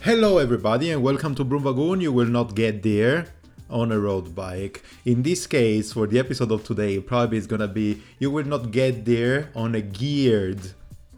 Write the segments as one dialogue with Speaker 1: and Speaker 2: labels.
Speaker 1: Hello, everybody, and welcome to Broomwagon. You will not get there on a road bike. In this case, for the episode of today, probably it's gonna be you will not get there on a geared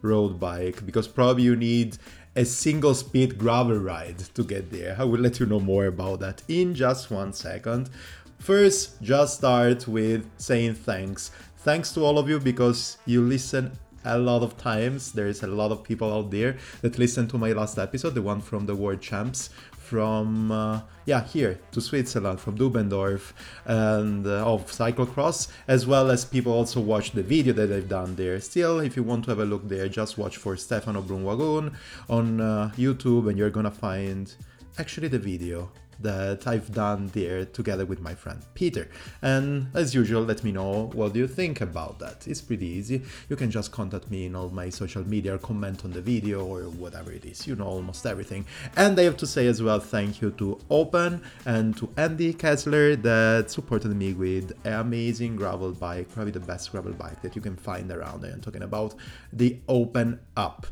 Speaker 1: road bike because probably you need a single speed gravel ride to get there. I will let you know more about that in just one second. First, just start with saying thanks. Thanks to all of you because you listen a lot of times. There's a lot of people out there that listened to my last episode, the one from the World Champs, from uh, yeah here to Switzerland, from Dubendorf, and uh, of cyclocross, as well as people also watch the video that I've done there. Still, if you want to have a look there, just watch for Stefano Brunwagon on uh, YouTube, and you're gonna find actually the video that I've done there together with my friend Peter. And as usual, let me know what do you think about that. It's pretty easy. You can just contact me in all my social media or comment on the video or whatever it is. You know almost everything. And I have to say as well thank you to Open and to Andy Kessler that supported me with an amazing gravel bike, probably the best gravel bike that you can find around. I am talking about the Open Up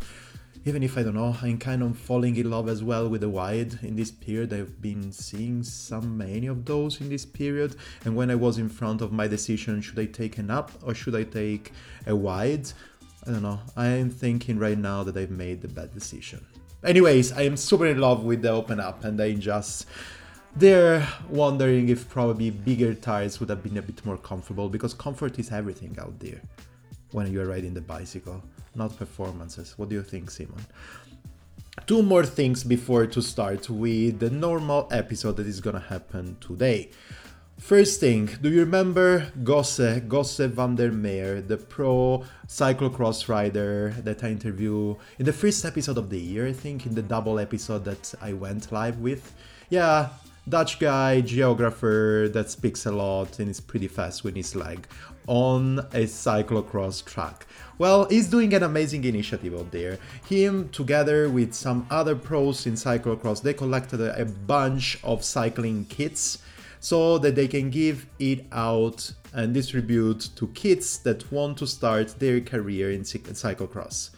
Speaker 1: even if I don't know, I'm kind of falling in love as well with the wide in this period. I've been seeing some many of those in this period, and when I was in front of my decision, should I take an up or should I take a wide? I don't know. I am thinking right now that I've made the bad decision. Anyways, I am super in love with the open up, and I just they're wondering if probably bigger tires would have been a bit more comfortable because comfort is everything out there when you're riding the bicycle, not performances. What do you think, Simon? Two more things before to start with the normal episode that is gonna happen today. First thing, do you remember Gosse, Gosse van der Meer, the pro cyclocross rider that I interviewed in the first episode of the year, I think, in the double episode that I went live with? Yeah, Dutch guy, geographer that speaks a lot and is pretty fast with his leg on a cyclocross track. Well, he's doing an amazing initiative out there. Him, together with some other pros in cyclocross, they collected a, bunch of cycling kits so that they can give it out and distribute to kids that want to start their career in cyclocross.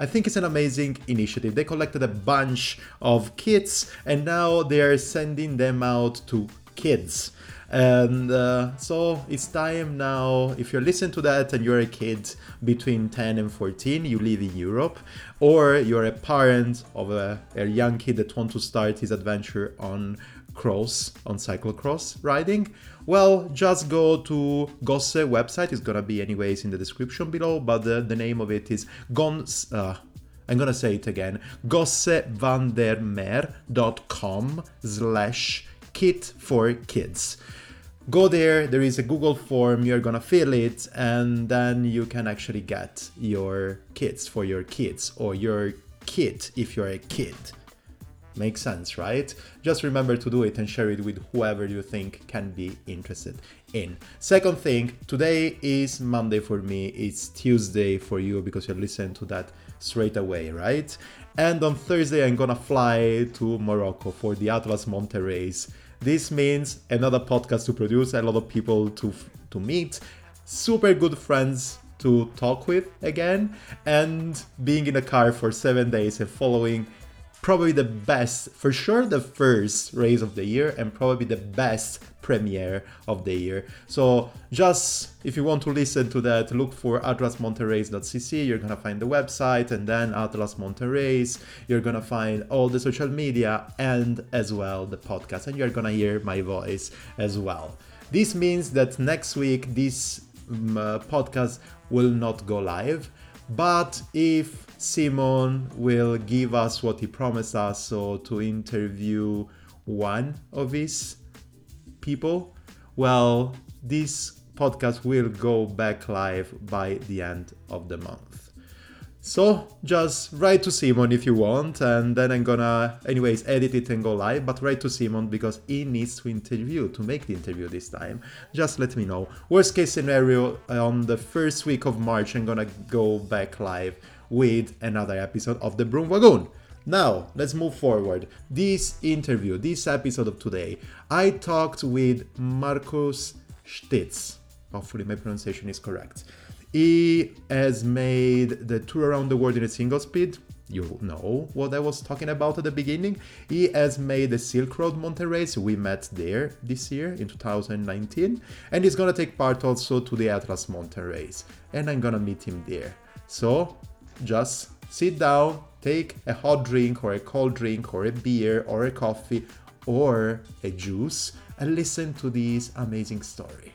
Speaker 1: I think it's an amazing initiative. They collected a bunch of kits and now they are sending them out to kids. And uh, so it's time now, if you're listening to that and you're a kid between 10 and 14, you live in Europe, or you're a parent of a, a young kid that wants to start his adventure on cross, on cyclocross riding, well, just go to Gosse website. It's gonna be anyways in the description below, but the, the name of it is Gons. Uh, I'm gonna say it again. gossevandermeer.com slash kit for kids go there there is a google form you're gonna fill it and then you can actually get your kits for your kids or your kit if you're a kid makes sense right? Just remember to do it and share it with whoever you think can be interested in. Second thing today is monday for me. It's tuesday for you because you're listening to that straight away right? And on thursday i'm gonna fly to morocco for the atlas mountain race. This means another podcast to produce, a lot of people to to meet, super good friends to talk with again, and being in a car for seven days and following probably the best, for sure, the first race of the year, and probably the best premiere of the year. So, just if you want to listen to that, look for atlasmountainrace.cc. You're gonna find the website, and then Atlas Mountain Race. You're gonna find all the social media and as well the podcast, and you're gonna hear my voice as well. This means that next week this um, uh, podcast will not go live, but if Simon will give us what he promised us, so to interview one of his people. Well, this podcast will go back live by the end of the month. So just write to Simon if you want, and then I'm gonna, anyways, edit it and go live. But write to Simon because he needs to interview to make the interview this time. Just let me know. Worst case scenario, on the first week of March, I'm gonna go back live with another episode of the Broom Wagon. Now, let's move forward. This interview, this episode of today, I talked with Markus Stitz. Hopefully, my pronunciation is correct. He has made the tour around the world in a single speed. You know what I was talking about at the beginning. He has made the Silk Road mountain race. We met there this year in 2019. And he's gonna take part also to the Atlas mountain race. And I'm gonna meet him there. So just sit down, take a hot drink or a cold drink or a beer or a coffee or a juice and listen to this amazing story.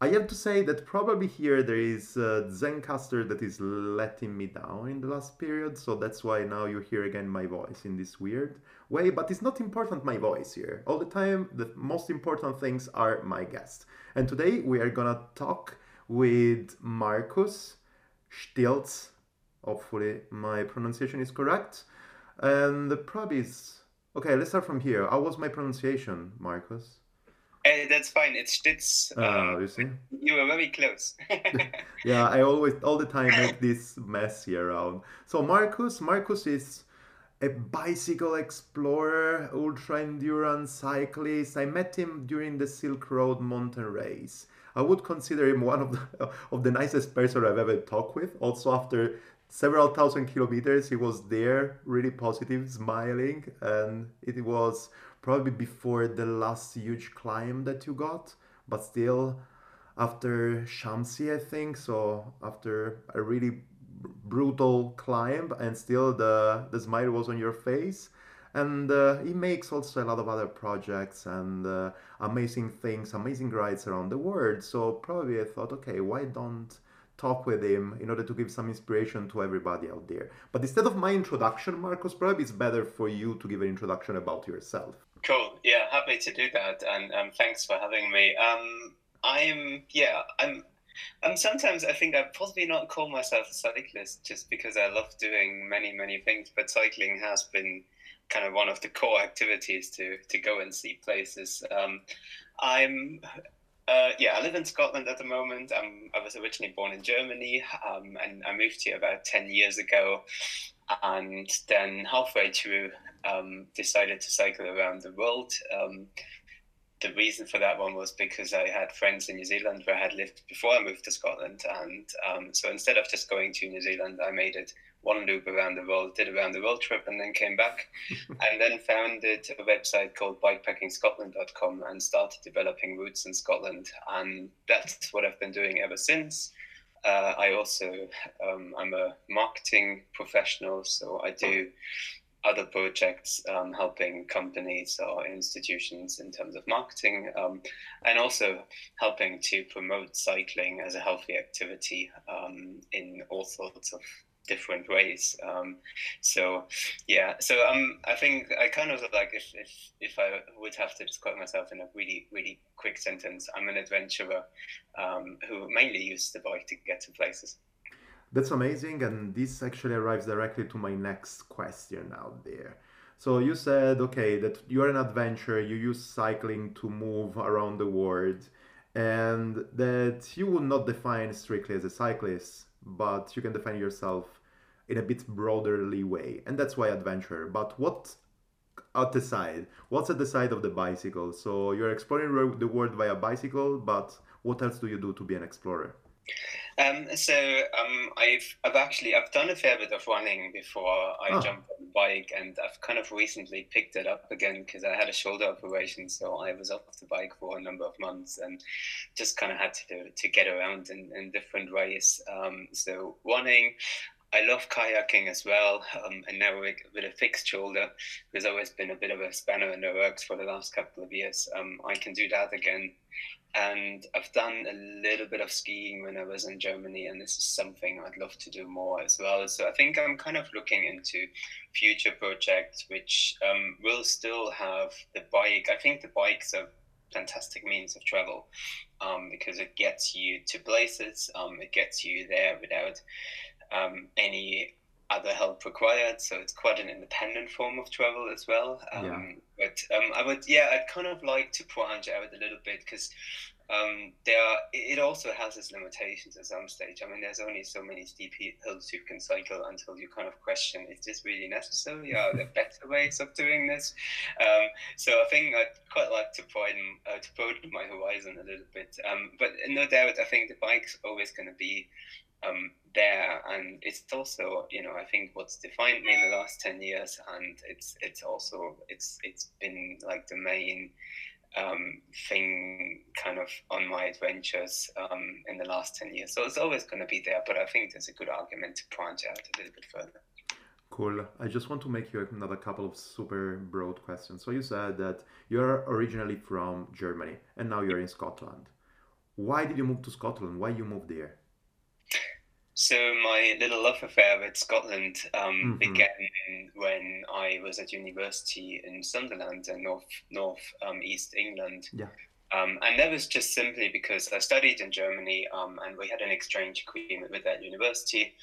Speaker 1: I have to say that probably here there is a Zencastr that is letting me down in the last period, so that's why now you hear again my voice in this weird way. But it's not important my voice here. All the time, the most important things are my guests. And today we are gonna talk with Markus Stiltz. Hopefully my pronunciation is correct. And the probably is okay. Let's start from here. How was my pronunciation, Marcus?
Speaker 2: Uh, that's fine. It's Stitz.
Speaker 1: Ah, you see?
Speaker 2: You were very close.
Speaker 1: yeah, I always, all the time, make this messy around. So Marcus, Marcus is a bicycle explorer, ultra endurance cyclist. I met him during the Silk Road mountain race. I would consider him one of the of the nicest person I've ever talked with. Also, after several thousand kilometers, he was there, really positive, smiling, and it was probably before the last huge climb that you got, but still after Shamsi, I think. So after a really brutal climb, and still the the smile was on your face. And uh, he makes also a lot of other projects and uh, amazing things, amazing rides around the world. So probably I thought, okay, why don't talk with him in order to give some inspiration to everybody out there. But instead of my introduction, Marcos, probably it's better for you to give an introduction about yourself.
Speaker 2: Cool. Yeah, happy to do that, and um, thanks for having me. Um, I'm yeah, I'm. Um, sometimes I think I'd possibly not call myself a cyclist just because I love doing many, many things, but cycling has been kind of one of the core activities to to go and see places. Um, I'm uh, yeah, I live in Scotland at the moment. I was originally born in Germany, um, and I moved here about ten years ago and then halfway through um, decided to cycle around the world. Um, the reason for that one was because I had friends in New Zealand where I had lived before I moved to Scotland, and um, so instead of just going to New Zealand, I made it one loop around the world, did around the world trip, and then came back, and then founded a website called bikepackingscotland.com and started developing routes in Scotland, and that's what I've been doing ever since. Uh, I also um, I'm a marketing professional, so I do other projects um, helping companies or institutions in terms of marketing, um, and also helping to promote cycling as a healthy activity um, in all sorts of different ways. Um, so yeah, so um, I think I kind of like if, if if I would have to describe myself in a really really quick sentence, I'm an adventurer um, who mainly uses the bike to get to places.
Speaker 1: That's amazing, and this actually arrives directly to my next question out there. So you said, okay, that you're an adventurer, you use cycling to move around the world, and that you would not define strictly as a cyclist, but you can define yourself in a bit broaderly way, and that's why adventure. But what at the side? What's at the side of the bicycle? So you're exploring the world via bicycle, but what else do you do to be an explorer?
Speaker 2: Um, so um, I've I've actually I've done a fair bit of running before I oh. jumped on the bike, and I've kind of recently picked it up again because I had a shoulder operation, so I was off the bike for a number of months and just kind of had to to get around in, in different ways. Um, so running, I love kayaking as well, um, and now with, a fixed shoulder, there's always been a bit of a spanner in the works for the last couple of years. Um, I can do that again, and I've done a little bit of skiing when I was in Germany, and this is something I'd love to do more as well. So I think I'm kind of looking into future projects which um, will still have the bike. I think the bike's a fantastic means of travel um, because it gets you to places, um, it gets you there without um, any other help required. So it's quite an independent form of travel as well. Um, yeah. But um, I would, yeah, I'd kind of like to branch out a little bit because um, there are, it also has its limitations at some stage. I mean, there's only so many steep hills you can cycle until you kind of question: Is this really necessary? Are there better ways of doing this? Um, so I think I'd quite like to broaden, uh, to broaden my horizon a little bit. Um, but no doubt, I think the bike's always going to be um, there, and it's also, you know, I think what's defined me in the last ten years, and it's it's also it's it's been like the main um, thing kind of on my adventures um, in the last 10 years. So it's always going to be there, but I think there's a good argument to branch out a little bit further.
Speaker 1: Cool. I just want to make you another couple of super broad questions. So you said that you're originally from Germany and now you're in Scotland. Why did you move to Scotland? Why you moved there?
Speaker 2: So my little love affair with Scotland um, mm-hmm. began when I was at university in Sunderland in North North um, East England.
Speaker 1: Yeah.
Speaker 2: Um, and that was just simply because I studied in Germany um, and we had an exchange agreement with that university.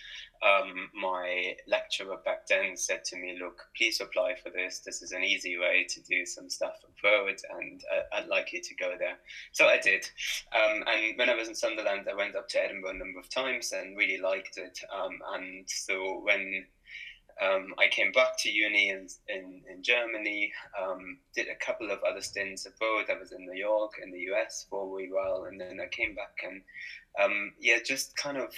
Speaker 2: Um, my lecturer back then said to me, Look, please apply for this. This is an easy way to do some stuff abroad and uh, I'd like you to go there. So I did. Um, and when I was in Sunderland, I went up to Edinburgh a number of times and really liked it. Um, and so when um, I came back to uni in, in, in Germany, um, did a couple of other stints abroad. I was in New York, in the US for a wee while, and then I came back and, um, yeah, just kind of,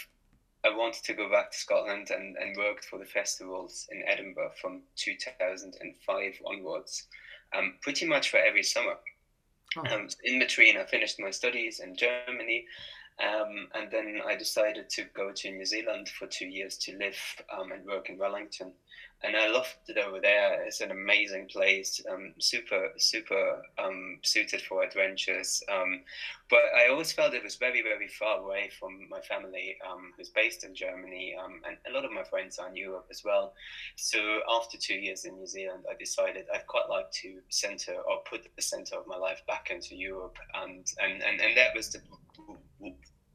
Speaker 2: I wanted to go back to Scotland and, and worked for the festivals in Edinburgh from 2005 onwards, um, pretty much for every summer. Oh. Um, in between, I finished my studies in Germany um, and then I decided to go to New Zealand for two years to live um, and work in Wellington. And I loved it over there. It's an amazing place, um, super, super um, suited for adventures. Um, but I always felt it was very, very far away from my family, um, who's based in Germany. and a lot of my friends are in Europe as well. So after two years in New Zealand, I decided I'd quite like to center or put the center of my life back into Europe. And, and, and, and that was the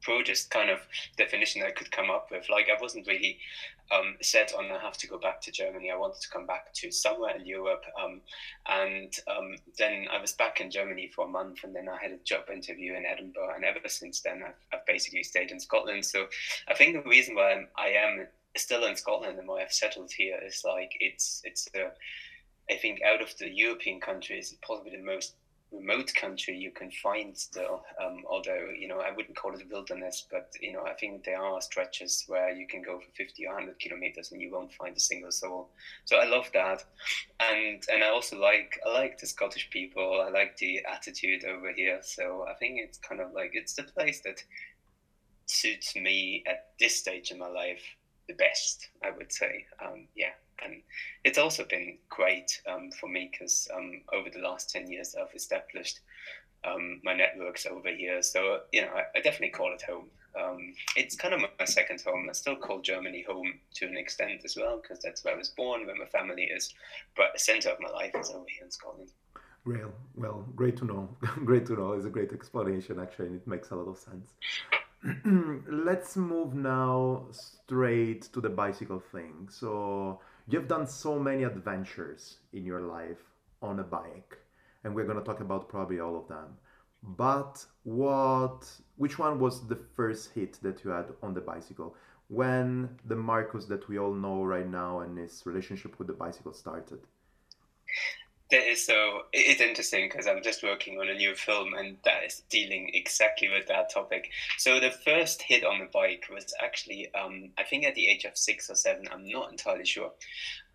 Speaker 2: broadest kind of definition I could come up with. Like I wasn't really um, set on I have to go back to Germany. I wanted to come back to somewhere in Europe. Um, and um, then I was back in Germany for a month, and then I had a job interview in Edinburgh. And ever since then, I've, I've basically stayed in Scotland. So I think the reason why I'm, I am still in Scotland and why I've settled here is like it's it's the I think out of the European countries, probably the most remote country you can find still. Um, although you know, I wouldn't call it a wilderness, but you know, I think there are stretches where you can go for 50 or 100 kilometers and you won't find a single soul. So I love that, and and I also like I like the Scottish people. I like the attitude over here. So I think it's kind of like it's the place that suits me at this stage in my life the best. I would say, um, yeah and it's also been great um, for me because um, over the last 10 years I've established um, my networks over here. So, you know, I, I definitely call it home. Um, it's kind of my second home. I still call Germany home to an extent as well because that's where I was born, where my family is. But the center of my life is over here in Scotland.
Speaker 1: Well, well, great to know. great to know. It's a great explanation, actually, and it makes a lot of sense. Let's move now straight to the bicycle thing. So, You've done so many adventures in your life on a bike, and we're going to talk about probably all of them. But what which one was the first hit that you had on the bicycle? When the Marcus that we all know right now and his relationship with the bicycle started?
Speaker 2: That is so. It's interesting because I'm just working on a new film and that is dealing exactly with that topic. So the first hit on the bike was actually, um, I think, at the age of six or seven. I'm not entirely sure.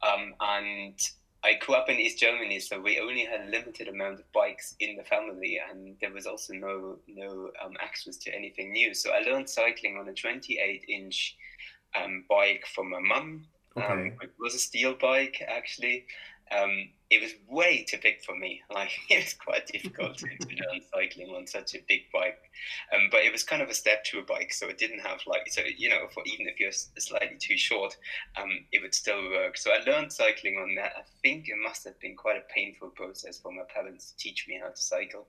Speaker 2: Um, and I grew up in East Germany, so we only had a limited amount of bikes in the family, and there was also no no um, access to anything new. So I learned cycling on a 28 inch um, bike from my mum. Okay. Um, it was a steel bike actually. Um, it was way too big for me. Like it was quite difficult to, to learn cycling on such a big bike. Um, but it was kind of a step to a bike, so it didn't have like so you know for even if you're slightly too short, um, it would still work. So I learned cycling on that. I think it must have been quite a painful process for my parents to teach me how to cycle,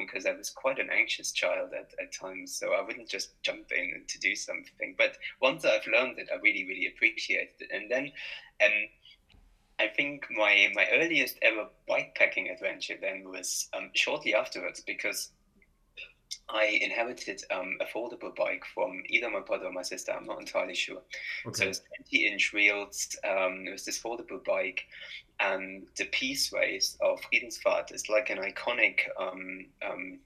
Speaker 2: because um, I was quite an anxious child at, at times. So I wouldn't just jump in to do something. But once I've learned it, I really really appreciated it. And then, um I think my my earliest ever bikepacking adventure then was um, shortly afterwards because I inherited um, a foldable bike from either my brother or my sister. I'm not entirely sure. Okay. So it's 20 inch wheels. Um, it was this foldable bike, and the peace race of Friedensfahrt is like an iconic um, um,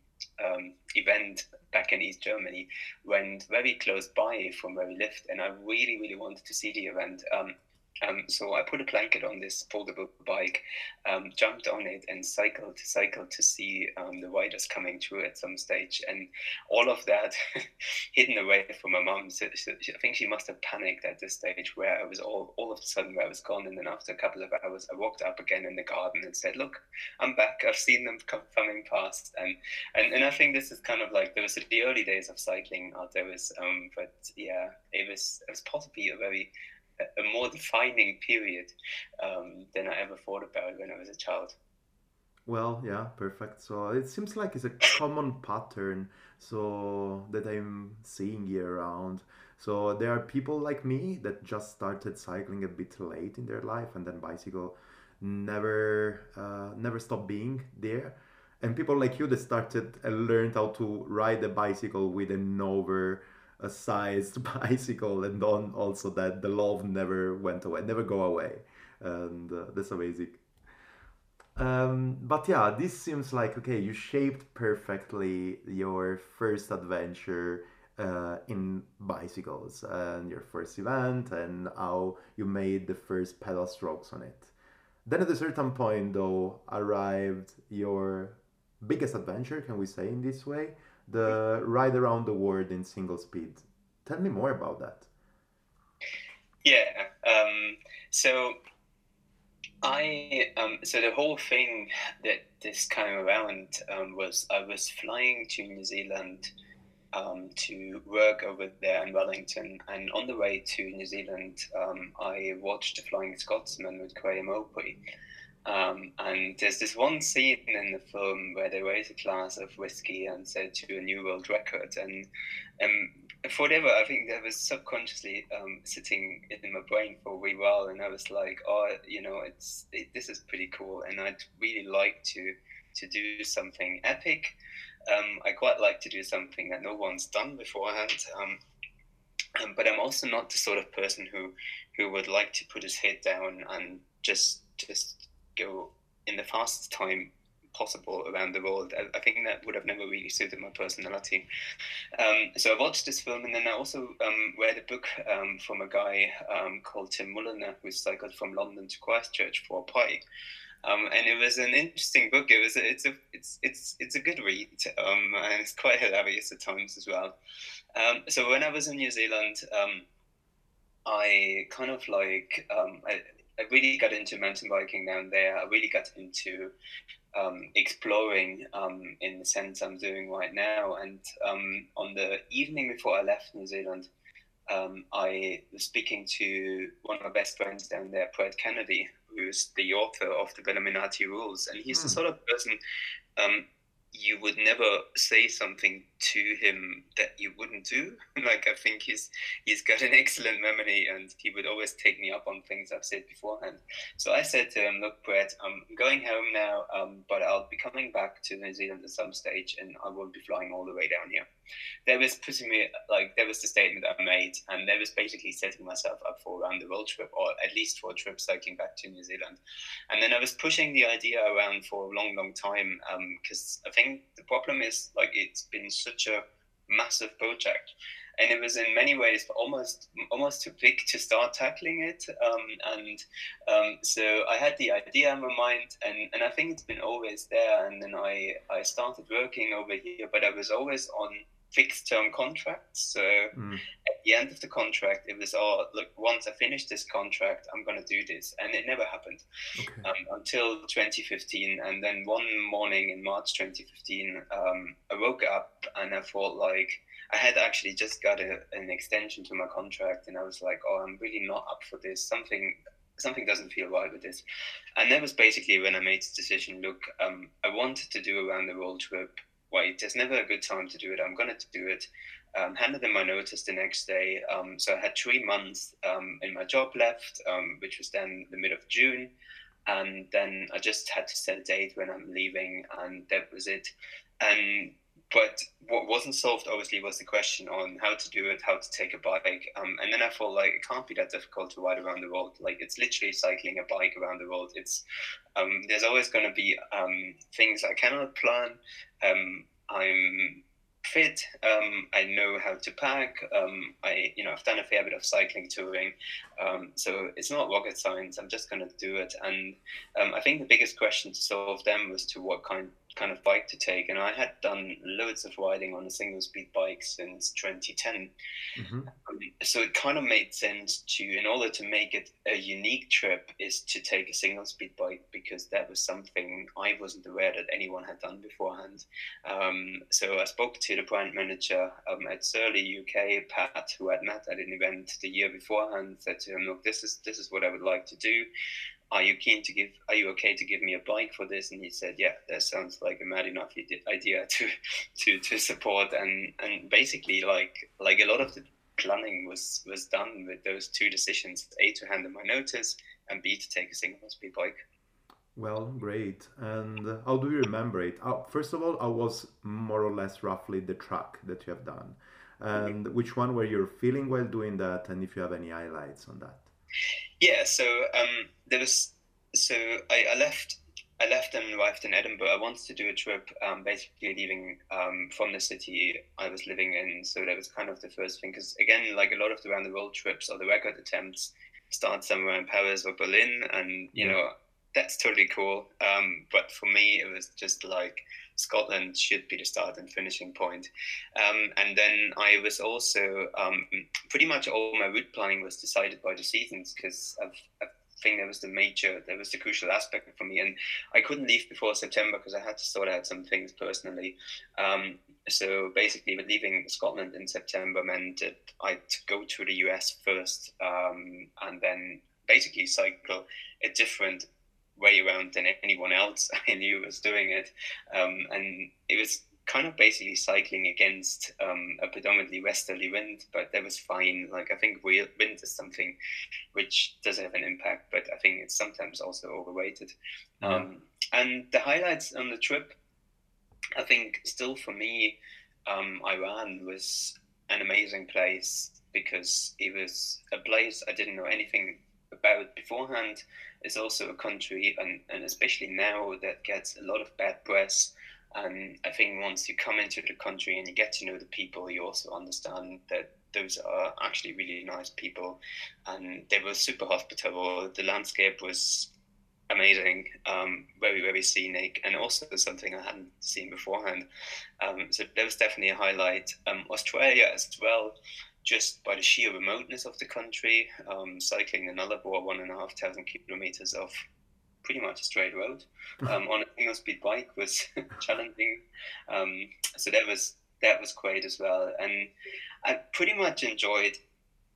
Speaker 2: um, event back in East Germany. Went very close by from where we lived, and I really, really wanted to see the event. Um, um, so I put a blanket on this foldable bike, um, jumped on it, and cycled to cycle to see um, the riders coming through at some stage. And all of that hidden away from my mom. So, so I think she must have panicked at this stage where I was all, all of a sudden where I was gone. And then after a couple of hours, I walked up again in the garden and said, "Look, I'm back. I've seen them coming past." And, and and I think this is kind of like was the early days of cycling. Uh, there was, um, but yeah, it was it was possibly a very a more defining period um, than I ever thought about when I was a child.
Speaker 1: Well, yeah, perfect. So it seems like it's a common pattern so that I'm seeing year round. So there are people like me that just started cycling a bit late in their life, and then bicycle never uh, never stopped being there. And people like you that started and learned how to ride a bicycle with an over a sized bicycle and on also that the love never went away never go away. And uh, that's amazing. Um, but yeah this seems like okay you shaped perfectly your first adventure uh, in bicycles and your first event and how you made the first pedal strokes on it. Then at a certain point though arrived your biggest adventure can we say in this way the ride around the world in single speed. Tell me more about that.
Speaker 2: Yeah. Um, so I um, so the whole thing that this came around um, was I was flying to New Zealand um, to work over there in Wellington, and on the way to New Zealand, um, I watched The Flying Scotsman with Graeme Obree. Um, and there's this one scene in the film where they raise a glass of whiskey and set to a new world record. And um, for whatever, I think that was subconsciously um, sitting in my brain for a wee while. And I was like, oh, you know, it's it, this is pretty cool. And I'd really like to to do something epic. Um, I quite like to do something that no one's done beforehand. Um, um, but I'm also not the sort of person who who would like to put his head down and just just go in the fastest time possible around the world. I, I, think that would have never really suited my personality. Um, so I watched this film, and then I also um, read a book um, from a guy um, called Tim Mulliner, who cycled from London to Christchurch for a pie. Um, and it was an interesting book. It was a, it's a it's it's it's a good read, um, and it's quite hilarious at times as well. so when I was in New Zealand, I kind of like I, I really got into mountain biking down there. I really got into um, exploring um, in the sense I'm doing right now. And um, on the evening before I left New Zealand, um, I was speaking to one of my best friends down there, Brett Kennedy, who's the author of the Velominati Rules. And he's mm. the hmm. sort of person um, you would never say something to him that you wouldn't do. like I think he's he's got an excellent memory, and he would always take me up on things I've said beforehand. So I said to him, "Look, Brett, I'm going home now, um, but I'll be coming back to New Zealand at some stage, and I won't be flying all the way down here." There was putting me like there was the statement I made, and there was basically setting myself up for around the world trip, or at least for a trip cycling back to New Zealand. And then I was pushing the idea around for a long, long time because um, I think the problem is like it's been a massive project and it was in many ways almost almost too big to start tackling it. Um, and um, so I had the idea in my mind, and, and I think it's been always there. And then I I started working over here, but I was always on fixed term contracts. So mm. at the end of the contract, it was all look. Once I finish this contract, I'm going to do this, and it never happened okay. um, until 2015. And then one morning in March 2015, um, I woke up and I thought like. I had actually just got a, an extension to my contract, and I was like, "Oh, I'm really not up for this. Something something doesn't feel right with this. And that was basically when I made the decision look, um, I wanted to do a round the world trip wait, there's never a good time to do it. I'm going to do it. Um, handed in my notice the next day. Um, so I had three months um, in my job left, um, which was then the mid of June. And then I just had to set a date when I'm leaving, and that was it. And but what wasn't solved obviously was the question on how to do it, how to take a bike. Um, and then I thought like it can't be that difficult to ride around the world. Like it's literally cycling a bike around the world. It's um, there's always going to be um, things I cannot plan. Um, I'm fit. Um, I know how to pack. Um, I, you know, I've done a fair bit of cycling touring, so it's not rocket science. I'm just going to do it. And I think the biggest question to solve them was to what kind kind of bike to take. And I had done loads of riding on a single speed bike since 2010. Mm-hmm. Um, so it kind of made sense to, in order to make it a unique trip, is to take a single speed bike because that was something I wasn't aware that anyone had done beforehand. Um, so I spoke to the brand manager um, at Surly UK, Pat, who I'd met at an event the year beforehand, said to him, look, this is, this is what I would like to do are you keen to give are you okay to give me a bike for this? And he said yeah that sounds like a mad enough idea to to to support. And and basically like like a lot of the planning was was done with those two decisions a to hand in my notice and b to take a single speed bike.
Speaker 1: Well great. And how do you remember it? Uh, first of all i was more or less roughly the track that you have done? And which one were you feeling while doing that? And if you have any highlights on that
Speaker 2: yeah, so um, there was so I, I, left I left and arrived in Edinburgh. I wanted to do a trip, um, basically leaving um, from the city I was living in. So that was kind of the first thing. Because again, like a lot of the round the world trips or the record attempts, start somewhere in Paris or Berlin, and you know that's totally cool. Um, but for me, it was just like Scotland should be the start and finishing point. Um, and then I was also um, pretty much all my route planning was decided by the seasons because I think that was the major, that was the crucial aspect for me. And I couldn't leave before September because I had to sort out some things personally. Um, so basically, leaving Scotland in September meant that I'd go to the US first um, and then basically cycle a different way around than anyone else I knew was doing it. Um, and it was kind of basically cycling against um, a predominantly westerly wind, but that was fine. Like I think wind is something which does have an impact, but I think it's sometimes also overrated. Um, and the highlights on the trip, I think still for me, um, Iran was an amazing place because it was a place I didn't know anything about beforehand is also a country, and, and especially now, that gets a lot of bad press. And I think once you come into the country and you get to know the people, you also understand that those are actually really nice people. And they were super hospitable. The landscape was amazing, um, very, very scenic, and also something I hadn't seen beforehand. Um, so that was definitely a highlight. Um, Australia as well just by the sheer remoteness of the country, um, cycling another about one and a half thousand kilometers of pretty much a straight road um, on a single speed bike was challenging. Um, so that was that was great as well, and I pretty much enjoyed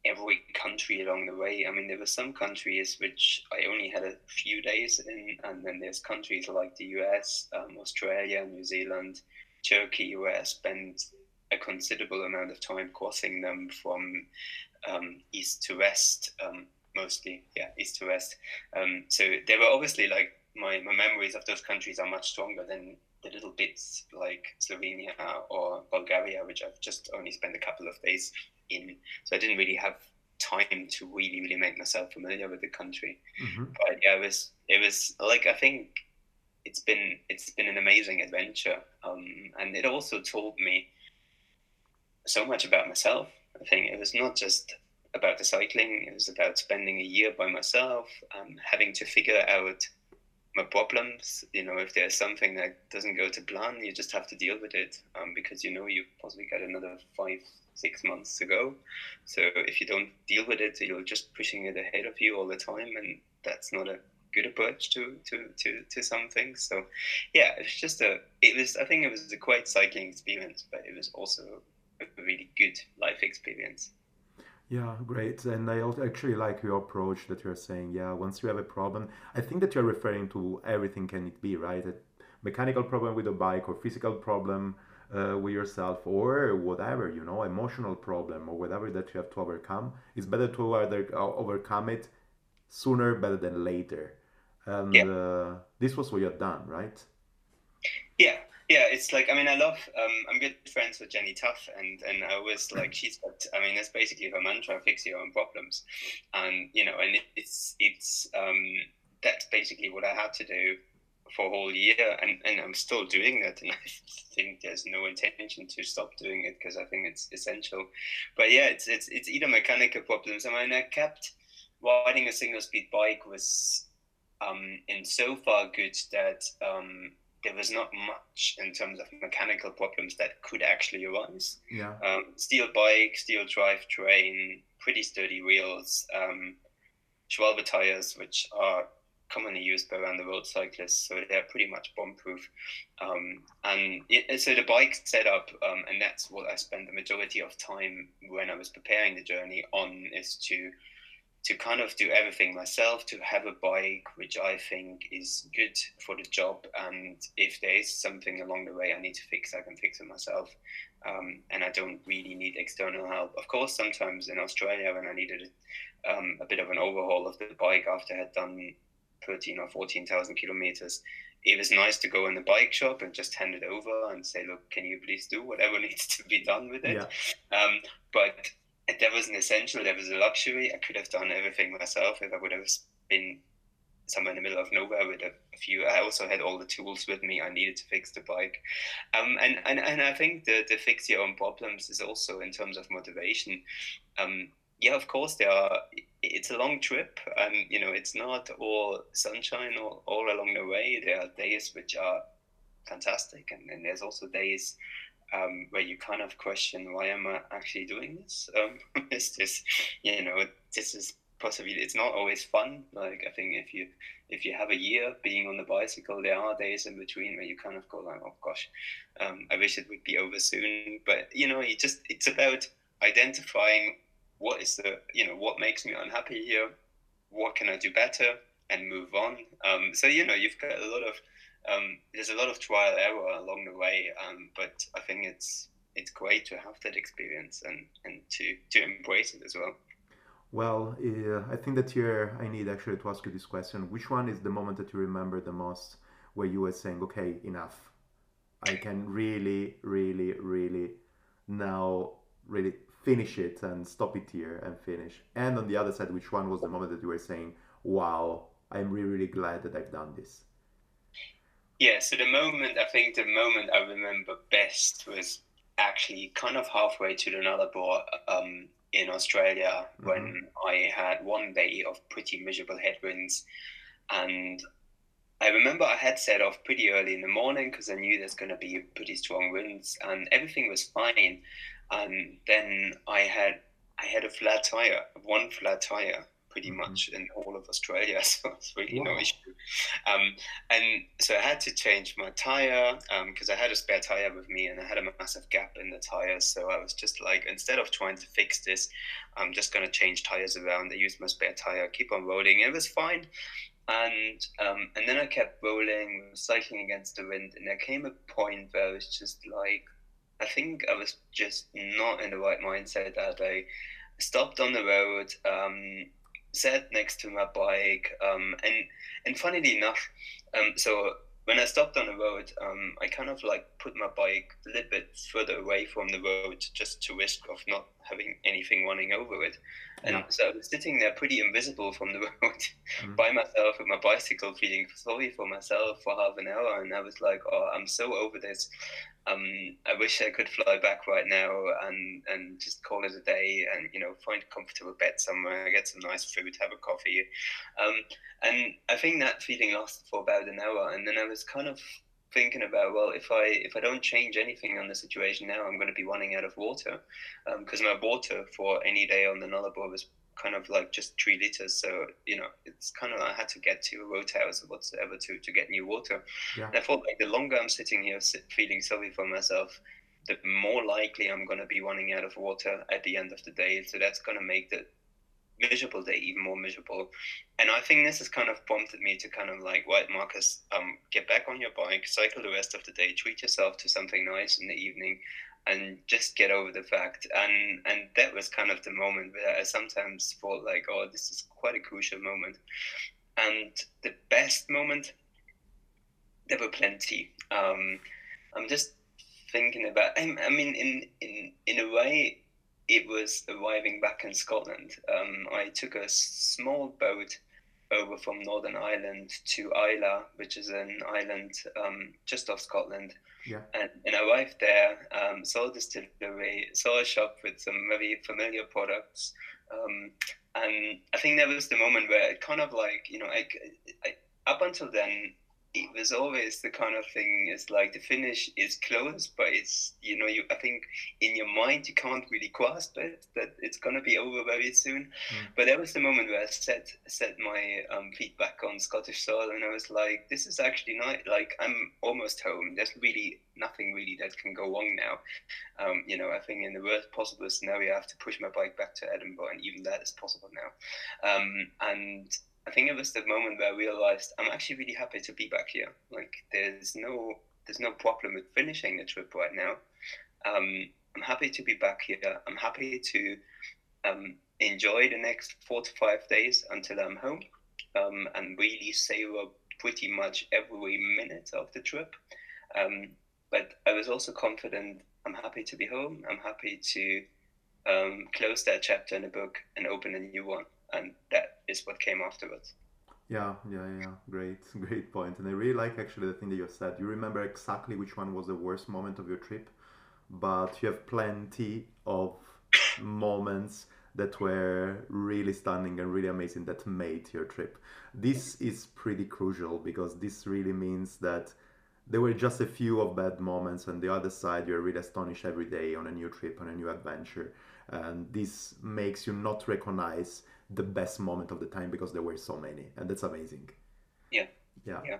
Speaker 2: every country along the way. I mean, there were some countries which I only had a few days in, and then there's countries like the US, um, Australia, New Zealand, Turkey, where I spent a considerable amount of time crossing them from um, east to west, um, mostly, yeah, east to west. Um, so they were obviously like my, my memories of those countries are much stronger than the little bits like Slovenia or Bulgaria, which I've just only spent a couple of days in. So I didn't really have time to really, really make myself familiar with the country. Mm-hmm. But yeah, it was, it was like, I think it's been, it's been an amazing adventure. Um, and it also told me so much about myself. I think it was not just about the cycling, it was about spending a year by myself, um, having to figure out my problems. You know, if there's something that doesn't go to plan, you just have to deal with it um, because you know you've possibly got another five, six months to go. So if you don't deal with it, you're just pushing it ahead of you all the time, and that's not a good approach to to to, to some things. So yeah, it's just a. It was. I think it was a quite cycling experience, but it was also a really good life experience.
Speaker 1: Yeah, great. And I actually like your approach that you're saying, yeah, once you have a problem, I think that you're referring to everything can it be, right? A mechanical problem with a bike or physical problem uh, with yourself or whatever, you know, emotional problem or whatever that you have to overcome. It's better to either uh, overcome it sooner better than later. And yeah. uh, this was what you had done, right?
Speaker 2: Yeah, yeah, it's like I mean I love um, I'm good friends with Jenny Tough and and I was like she's got I mean that's basically her mantra fix your own problems, and you know and it, it's it's um, that's basically what I had to do for a whole year and, and I'm still doing that and I think there's no intention to stop doing it because I think it's essential. But yeah it's it's it's either mechanical problems. I mean I kept riding a single speed bike was um, in so far good that um, there was not much in terms of mechanical problems that could actually arise.
Speaker 1: Yeah.
Speaker 2: Um, steel bike, steel drivetrain, pretty sturdy wheels, um, Schwalbe tires, which are commonly used by around the road cyclists, so they're pretty much bomb-proof. Um, and it, so the bike setup, um, and that's what I spent the majority of time when I was preparing the journey on, is to to kind of do everything myself, to have a bike which I think is good for the job. And if there is something along the way I need to fix, I can fix it myself. Um, and I don't really need external help. Of course, sometimes in Australia, when I needed um, a bit of an overhaul of the bike after I had done 13 or 14,000 kilometers, it was nice to go in the bike shop and just hand it over and say, look, can you please do whatever needs to be done with it? Yeah. Um, but that was an essential. That was a luxury. I could have done everything myself if I would have been somewhere in the middle of nowhere with a, few. I also had all the tools with me I needed to fix the bike. Um, and, and, and I think the, the fix your own problems is also in terms of motivation. Um, yeah, of course, there are. It's a long trip, and you know it's not all sunshine all, all along the way. There are days which are fantastic, and, and there's also days um, where you kind of question why am I actually doing this? Um, is this, you know, this is possibly it's not always fun. Like I think if you if you have a year being on the bicycle, there are days in between where you kind of go like, oh gosh, um, I wish it would be over soon. But you know, you just it's about identifying what is the you know what makes me unhappy here, what can I do better, and move on. Um, so you know, you've got a lot of um, there's a lot of trial error along the way, um, but I think it's it's great to have that experience and, and to, to embrace it as well.
Speaker 1: Well, uh, I think that here I need actually to ask you this question. Which one is the moment that you remember the most where you were saying, okay, enough. I can really, really, really now really finish it and stop it here and finish. And on the other side, which one was the moment that you were saying, wow, I'm really, really glad that I've done this?
Speaker 2: Yeah, so the moment, I think the moment I remember best was actually kind of halfway to the Nullarbor um, in Australia mm-hmm. when I had one day of pretty miserable headwinds. And I remember I had set off pretty early in the morning because I knew there's going to be pretty strong winds and everything was fine. And then I had I had a flat tire, one flat tire, pretty much in all of Australia, so it's really wow. no issue. Um, and so I had to change my tire because um, I had a spare tire with me and I had a massive gap in the tire. So I was just like, instead of trying to fix this, I'm just going to change tires around. I used my spare tire, keep on rolling. It was fine. And um, and then I kept rolling, cycling against the wind, and there came a point where I was just like, I think I was just not in the right mindset that I stopped on the road. Um, sat next to my bike, um, and and funnily enough, um, so when I stopped on the road, um, I kind of like put my bike a little bit further away from the road, just to risk of not having anything running over it. And yeah. so I was sitting there pretty invisible from the road mm. by myself with my bicycle, feeling sorry for myself for half an hour. And I was like, oh, I'm so over this. Um, I wish I could fly back right now and, and just call it a day and, you know, find a comfortable bed somewhere, get some nice food, have a coffee. Um, and I think that feeling lasted for about an hour. And then I was kind of thinking about well if i if i don't change anything on the situation now i'm going to be running out of water because um, my water for any day on the nullarbor was kind of like just three liters so you know it's kind of i had to get to a house or whatsoever to to get new water yeah. and i thought like the longer i'm sitting here feeling sorry for myself the more likely i'm going to be running out of water at the end of the day so that's going to make the miserable day even more miserable. And I think this has kind of prompted me to kind of like, right, Marcus, um, get back on your bike, cycle the rest of the day, treat yourself to something nice in the evening, and just get over the fact. And and that was kind of the moment where I sometimes felt like, oh, this is quite a crucial moment. And the best moment, there were plenty. Um, I'm just thinking about. I, mean, in in in a way, it was arriving back in Scotland. Um, I took a small boat over from Northern Ireland to Islay, which is an island um, just off Scotland.
Speaker 1: Yeah.
Speaker 2: And, and I arrived there, um, saw a distillery, saw a shop with some very familiar products. Um, and I think that was the moment where it kind of like, you know, I, I, up until then, it was always the kind of thing is like the finish is close, but it's you know you I think in your mind you can't really grasp it that it's gonna be over very soon.
Speaker 1: Mm.
Speaker 2: But that was the moment where I set set my um, feet back on Scottish soil, and I was like, this is actually not like I'm almost home. There's really nothing really that can go wrong now. Um, you know, I think in the worst possible scenario, I have to push my bike back to Edinburgh, and even that is possible now. Um, and I think it was the moment where I realized I'm actually really happy to be back here. Like there's no there's no problem with finishing the trip right now. Um, I'm happy to be back here. I'm happy to um, enjoy the next four to five days until I'm home um, and really savor pretty much every minute of the trip. Um, but I was also confident I'm happy to be home. I'm happy to um, close that chapter in the book and open a new one and that is what came afterwards.
Speaker 1: Yeah, yeah, yeah. Great, great point. And I really like actually the thing that you said. You remember exactly which one was the worst moment of your trip, but you have plenty of moments that were really stunning and really amazing that made your trip. This is pretty crucial because this really means that there were just a few of bad moments, and the other side, you're really astonished every day on a new trip, on a new adventure. And this makes you not recognize the best moment of the time because there were so many and that's amazing.
Speaker 2: Yeah.
Speaker 1: Yeah,
Speaker 2: yeah.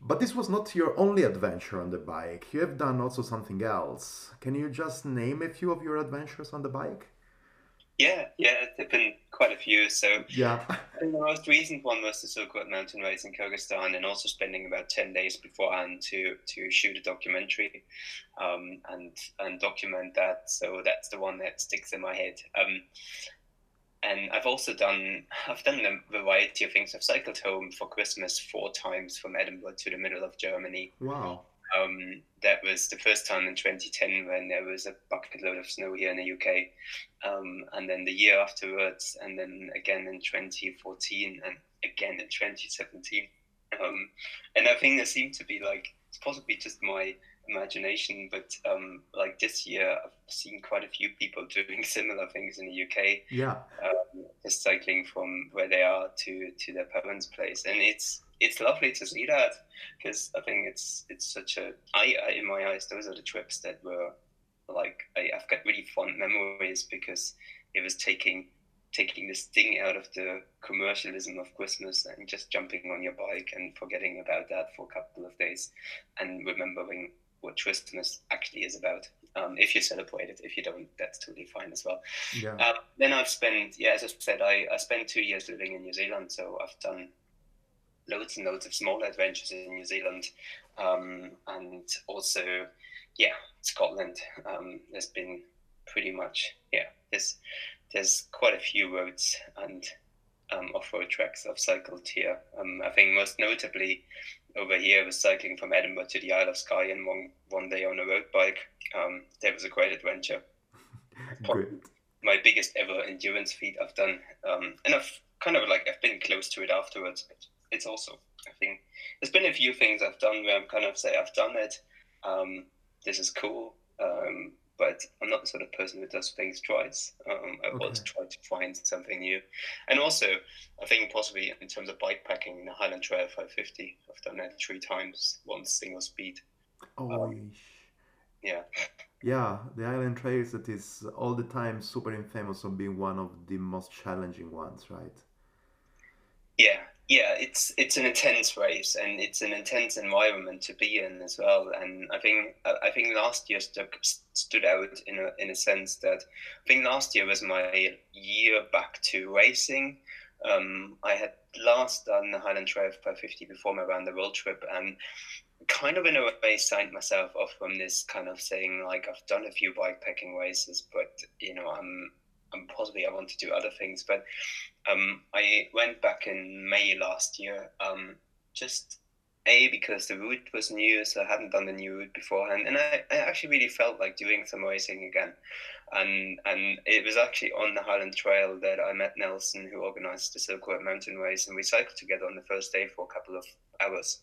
Speaker 1: but this was not your only adventure on the bike. You have done also something else. Can you just name a few of your adventures on the bike?
Speaker 2: Yeah yeah there've been quite a few. So
Speaker 1: yeah.
Speaker 2: the most recent one was the silk road mountain race in kyrgyzstan and also spending about 10 days beforehand to to shoot a documentary um, and and document that. So that's the one that sticks in my head. Um, and I've also done I've done a variety of things. I've cycled home for Christmas four times from Edinburgh to the middle of Germany.
Speaker 1: Wow.
Speaker 2: Um, that was the first time in 2010 when there was a bucket load of snow here in the UK, um, and then the year afterwards, and then again in 2014, and again in 2017. Um, and I think there seemed to be like it's possibly just my imagination, but um, like this year, I've seen quite a few people doing similar things in the UK.
Speaker 1: Yeah.
Speaker 2: Um, just cycling from where they are to to their parents' place, and it's it's lovely to see that because I think it's it's such a I, I in my eyes those are the trips that were like I, I've got really fond memories because it was taking taking the sting out of the commercialism of Christmas and just jumping on your bike and forgetting about that for a couple of days and remembering what Christmas actually is about. Um, if you celebrate it, if you don't, that's totally fine as well.
Speaker 1: Yeah.
Speaker 2: Um, then I've spent, yeah, as I said, I, I spent two years living in New Zealand, so I've done loads and loads of small adventures in New Zealand, um, and also, yeah, Scotland. Um, there's been pretty much, yeah, there's there's quite a few roads and um, off-road tracks I've cycled here. Um, I think most notably over here was cycling from Edinburgh to the Isle of Skye in one one day on a road bike. Um, that was a great adventure. My biggest ever endurance feat I've done, um, and I've kind of like I've been close to it afterwards. But it's also I think there's been a few things I've done where I'm kind of say I've done it. Um, this is cool, um, but I'm not the sort of person who does things twice. Um, I
Speaker 1: Okay.
Speaker 2: always try to find something new. And also, I think possibly in terms of bikepacking, the Highland Trail 550, I've done that three times, one single speed.
Speaker 1: Oh,
Speaker 2: Um, Yeah,
Speaker 1: yeah, the island trails that is all the time super infamous of being one of the most challenging ones, right?
Speaker 2: Yeah, yeah. It's it's an intense race, and it's an intense environment to be in as well. And I think I think last year stuck, stood out in a in a sense that I think last year was my year back to racing. Um, I had last done the Highland Trail 550 before my round the world trip, and kind of in a way signed myself off from this kind of saying like I've done a few bikepacking races, but you know I'm I'm possibly I want to do other things. But um, I went back in May last year, um, just a because the route was new, so I hadn't done the new route beforehand, and I, I actually really felt like doing some racing again, and and it was actually on the Highland Trail that I met Nelson, who organised the Silk Road Mountain Race, and we cycled together on the first day for a couple of hours,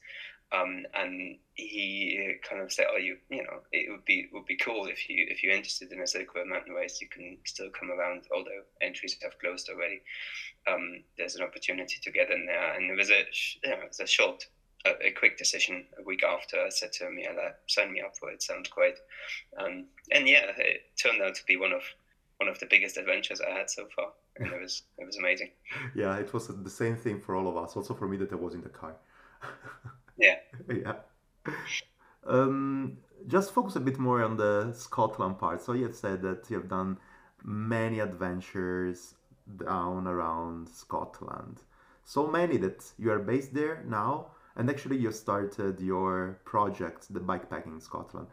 Speaker 2: um, and he kind of said, "Oh, you, you know, it would be would be cool if you if you're interested in a Road Mountain Race, you can still come around, although entries have closed already. Um, there's an opportunity to get in there, and it was a you know, it was a short a, a, quick decision a week after. I said to him, "Yeah, that, sign me up for it. Sounds great." Um, and yeah, it turned out to be one of one of the biggest adventures I had so far, and it was it was amazing.
Speaker 1: Yeah, it was the same thing for all of us. Also for me that I was in the car.
Speaker 2: yeah.
Speaker 1: yeah. Um, just focus a bit more on the Scotland part. So you have said that you have done many adventures down around Scotland. So many that you are based there now and actually, you started your project, the Bikepacking Scotland.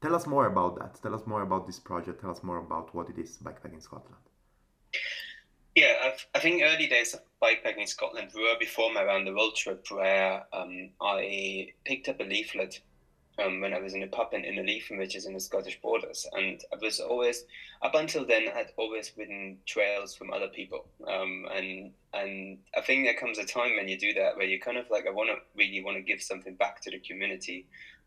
Speaker 1: Tell us more about that. Tell us more about this project. Tell us more about what it is, Bikepacking Scotland.
Speaker 2: Yeah, I've, i think early days of bikepacking Scotland were before my round the world trip, where um, I picked up a leaflet um, when I was in a pub in Innerleithen, which is in the Scottish borders. And I was always, up until then, I'd always ridden trails from other people. Um, and and I think there comes a time when you do that where you kind of like, I want to really want to give something back to the community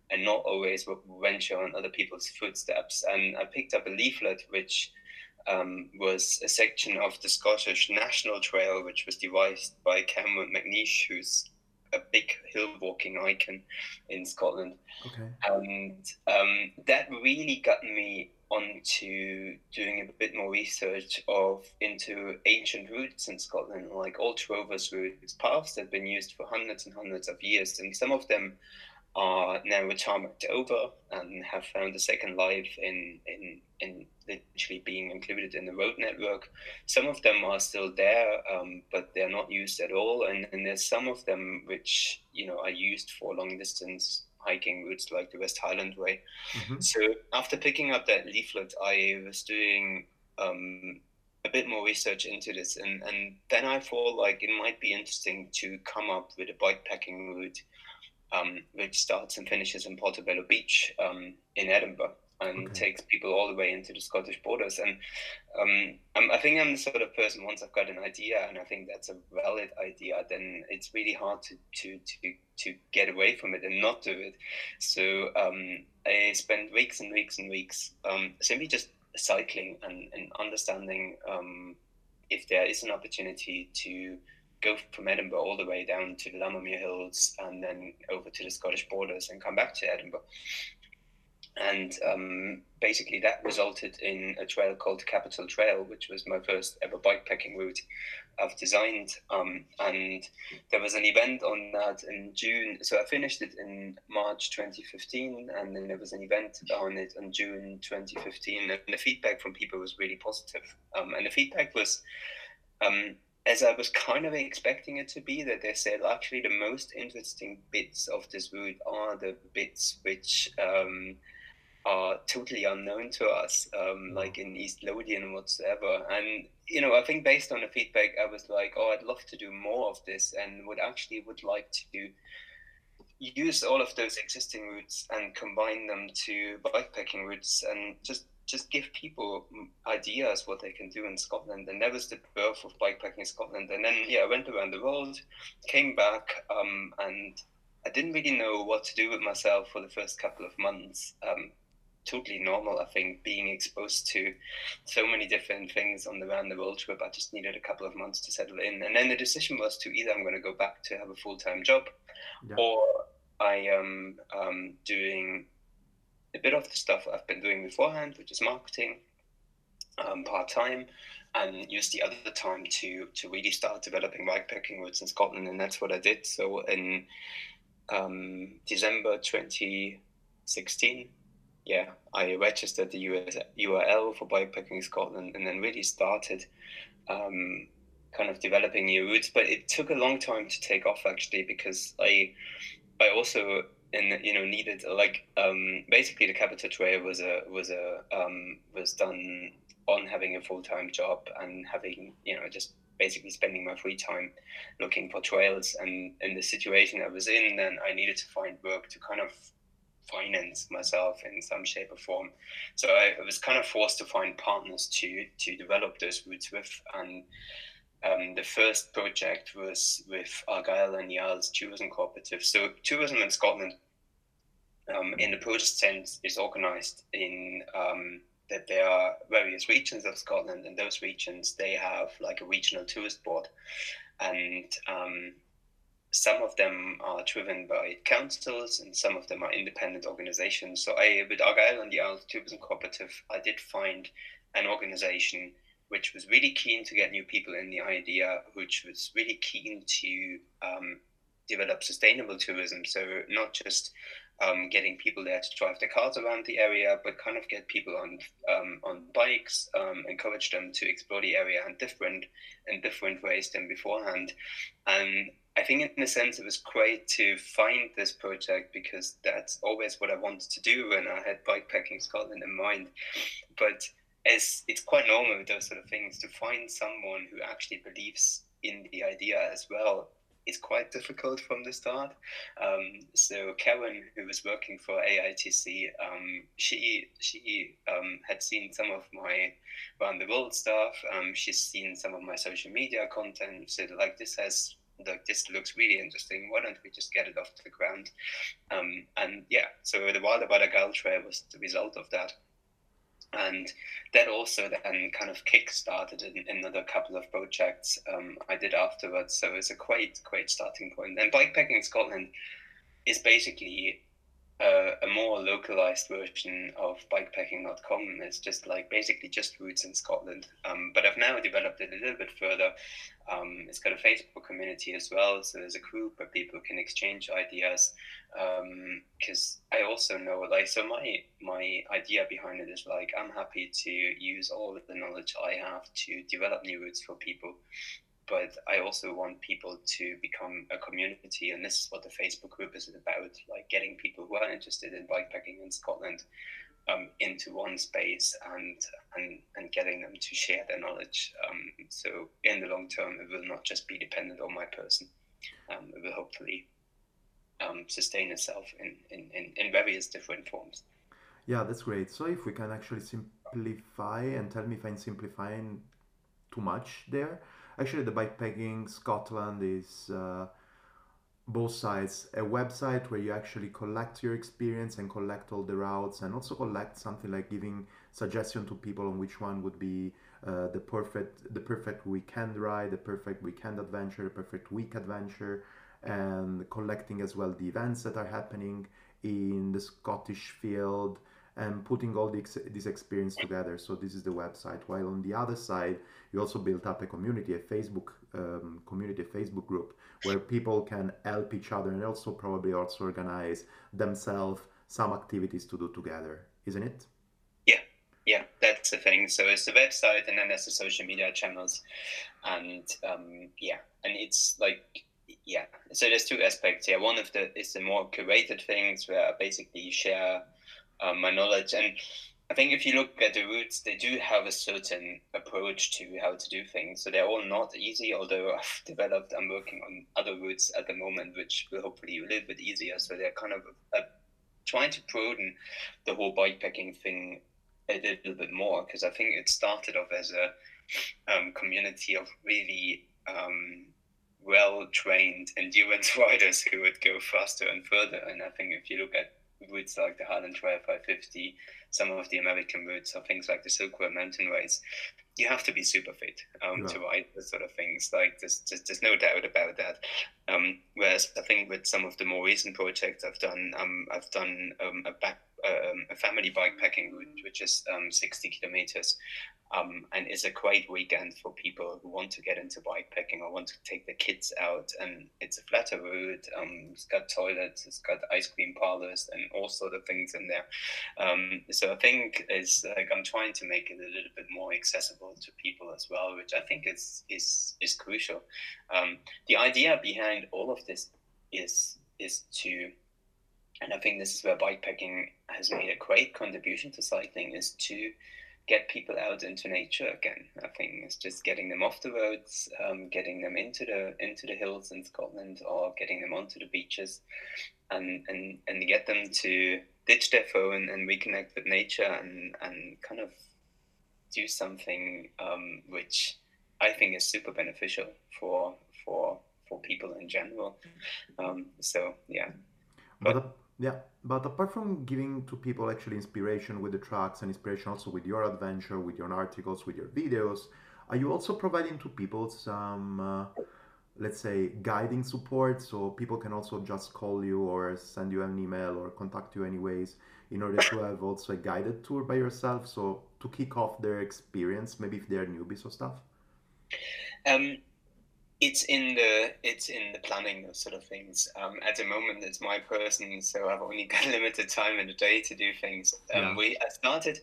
Speaker 2: and not always venture on other people's footsteps. And I picked up a leaflet which um, was a section of the Scottish National Trail, which was devised by Cameron McNeish, who's a big hill walking icon in Scotland.
Speaker 1: Okay.
Speaker 2: And um, that really got me onto doing a bit more research of into ancient routes in Scotland, like old drovers routes, paths that have been used for hundreds and hundreds of years, and some of them are now retired over and have found a second life in, in, in literally being included in the road network. Some of them are still there, um, but they're not used at all. And, and there's some of them which, you know, are used for long distance hiking routes like the West Highland Way. Mm-hmm. So after picking up that leaflet, I was doing um, a bit more research into this. And, and then I thought like it might be interesting to come up with a bikepacking route um, which starts and finishes in Portobello Beach um, in Edinburgh and okay. takes people all the way into the Scottish borders. And um, I think I'm the sort of person once I've got an idea and I think that's a valid idea, then it's really hard to to to, to get away from it and not do it. So um, I spent weeks and weeks and weeks um, simply just cycling and, and understanding um, if there is an opportunity to go from Edinburgh all the way down to the Lammermuir Hills and then over to the Scottish borders and come back to Edinburgh. And um, basically, that resulted in a trail called Capital Trail, which was my first ever bikepacking route I've designed. Um, and there was an event on that in June. So I finished it in March 2015, and then there was an event on it in June 2015. And the feedback from people was really positive. Um, and the feedback was um, as I was kind of expecting it to be, that they said actually the most interesting bits of this route are the bits which um, are totally unknown to us, um, mm-hmm. like in East Lothian whatsoever. And you know, I think based on the feedback, I was like, oh, I'd love to do more of this, and would actually would like to use all of those existing routes and combine them to bikepacking routes and just just give people ideas what they can do in Scotland. And that was the birth of bikepacking in Scotland. And then, yeah, I went around the world, came back, um, and I didn't really know what to do with myself for the first couple of months. Um, totally normal, I think, being exposed to so many different things on the round the world trip. I just needed a couple of months to settle in. And then the decision was to either I'm going to go back to have a full time job yeah. or I am um, doing a bit of the stuff I've been doing beforehand, which is marketing um, part time, and use the other time to to really start developing bikepacking routes in Scotland, and that's what I did. So in um, December 2016, yeah, I registered the US, URL for bikepacking Scotland, and then really started. Um, kind of developing new routes but it took a long time to take off actually because i i also and you know needed like um, basically the capital trail was a was a um, was done on having a full time job and having you know just basically spending my free time looking for trails. And in the situation I was in, then I needed to find work to kind of finance myself in some shape or form. So I, I was kind of forced to find partners to to develop those routes with. And um, the first project was with Argyll and Isles Tourism Cooperative. So tourism in Scotland, um, in the purest sense, is organised in um, that there are various regions of Scotland, and those regions they have like a regional tourist board, and um, some of them are driven by councils and some of them are independent organizations. So I, with Argyll and Isles Tourism Cooperative, I did find an organization which was really keen to get new people in the idea, which was really keen to um, develop sustainable tourism. So not just um, getting people there to drive their cars around the area, but kind of get people on um, on bikes, um, encourage them to explore the area in different in different ways than beforehand. And I think in a sense it was great to find this project because that's always what I wanted to do when I had bikepacking Scotland in mind. But as it's quite normal with those sort of things to find someone who actually believes in the idea as well is quite difficult from the start. Um, so Karen, who was working for AITC, um, she she um, had seen some of my around the world stuff. Um, she's seen some of my social media content. Said like this has like this looks really interesting. Why don't we just get it off the ground? Um, and yeah, so the Wild About Argyll Trail was the result of that and that also then kind of kick-started another couple of projects um, I did afterwards. So it's a great, great starting point. And bikepacking in Scotland is basically a, a more localized version of bikepacking.com. It's just like basically just routes in Scotland. Um, but I've now developed it a little bit further. Um, it's got a Facebook community as well, so there's a group where people can exchange ideas. Because um, I also know, like, so my my idea behind it is like I'm happy to use all of the knowledge I have to develop new routes for people but I also want people to become a community, and this is what the Facebook group is about: like getting people who are interested in bikepacking in Scotland um, into one space and and and getting them to share their knowledge. Um, so in the long term, it will not just be dependent on my person. Um, it will hopefully um, sustain itself in, in, in, in various different forms.
Speaker 1: Yeah, that's great. So if we can actually simplify and tell me if I'm simplifying too much there Actually, the Bikepacking Scotland is uh, both sides a website where you actually collect your experience and collect all the routes and also collect something like giving suggestion to people on which one would be uh, the perfect the perfect weekend ride the perfect weekend adventure the perfect week adventure and collecting as well the events that are happening in the scottish field and putting all ex- this experience together. So this is the website. While on the other side, you also built up a community, a Facebook um, community, a Facebook group where people can help each other and also probably also organize themselves some activities to do together, isn't it?
Speaker 2: Yeah, yeah, that's the thing. So it's the website, and then there's the social media channels, and um, yeah, and it's like yeah. So there's two aspects here. One of the is the more curated things where I basically share um, my knowledge. And I think if you look at the routes, they do have a certain approach to how to do things. So they're all not easy, although I've developed, I'm working on other routes at the moment, which will hopefully be a little bit easier. So they're kind of a, trying to broaden the whole bikepacking thing a little bit more, because I think it started off as a um, community of really um, well trained endurance riders who would go faster and further. And I think if you look at routes like the Highland Trail 550, some of the American routes, or things like the Silk Road mountain race, you have to be super fit um, to ride those sort of things. Like there's, there's, there's no doubt about that. Um, whereas I think with some of the more recent projects I've done, um, I've done um, a back um, a family bikepacking route, which is um, 60 kilometers, um, and is a great weekend for people who want to get into bikepacking or want to take the kids out. And it's a flatter route. Um, it's got toilets, it's got ice cream parlors, and all sort of things in there. Um, so I think it's like I'm trying to make it a little bit more accessible to people as well, which I think is is is crucial. Um, the idea behind all of this is is to and I think this is where bikepacking has made a great contribution to cycling is to get people out into nature again. I think it's just getting them off the roads, um, getting them into the into the hills in Scotland, or getting them onto the beaches, and and and get them to ditch their phone and reconnect with nature and and kind of do something um, which I think is super beneficial for for for people in general. Um, so yeah,
Speaker 1: but, but yeah, but apart from giving to people actually inspiration with the tracks and inspiration also with your adventure, with your articles, with your videos, are you also providing to people some, uh, let's say, guiding support so people can also just call you or send you an email or contact you anyways in order to have also a guided tour by yourself? So to kick off their experience, maybe if they're newbies or stuff?
Speaker 2: Um, it's in the it's in the planning of sort of things. Um, at the moment, it's my person, so I've only got limited time in the day to do things. Um, yeah. We I started